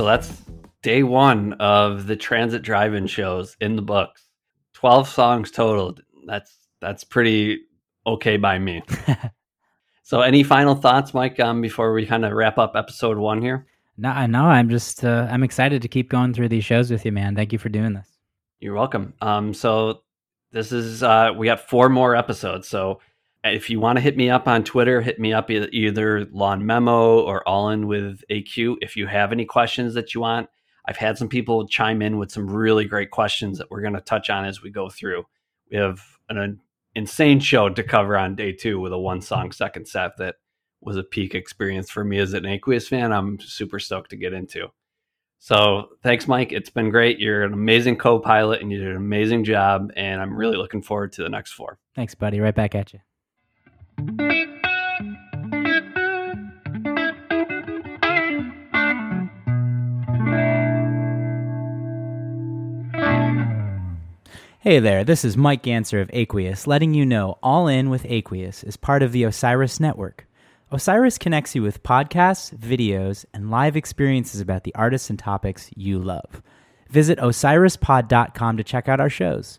So that's day one of the transit drive-in shows in the books. Twelve songs total. That's that's pretty okay by me. so, any final thoughts, Mike, um, before we kind of wrap up episode one here? No, no, I'm just uh, I'm excited to keep going through these shows with you, man. Thank you for doing this. You're welcome. Um, so this is uh, we got four more episodes. So if you want to hit me up on Twitter, hit me up either Lawn Memo or All In with AQ. If you have any questions that you want, I've had some people chime in with some really great questions that we're going to touch on as we go through. We have an insane show to cover on day two with a one song second set that was a peak experience for me as an Aqueous fan. I'm super stoked to get into. So thanks, Mike. It's been great. You're an amazing co pilot and you did an amazing job. And I'm really looking forward to the next four. Thanks, buddy. Right back at you. Hey there, this is Mike Gantzer of Aqueous, letting you know All In with Aqueous is part of the Osiris Network. Osiris connects you with podcasts, videos, and live experiences about the artists and topics you love. Visit osirispod.com to check out our shows.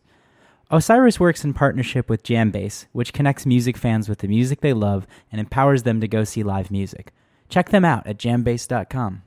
Osiris works in partnership with Jambase, which connects music fans with the music they love and empowers them to go see live music. Check them out at jambase.com.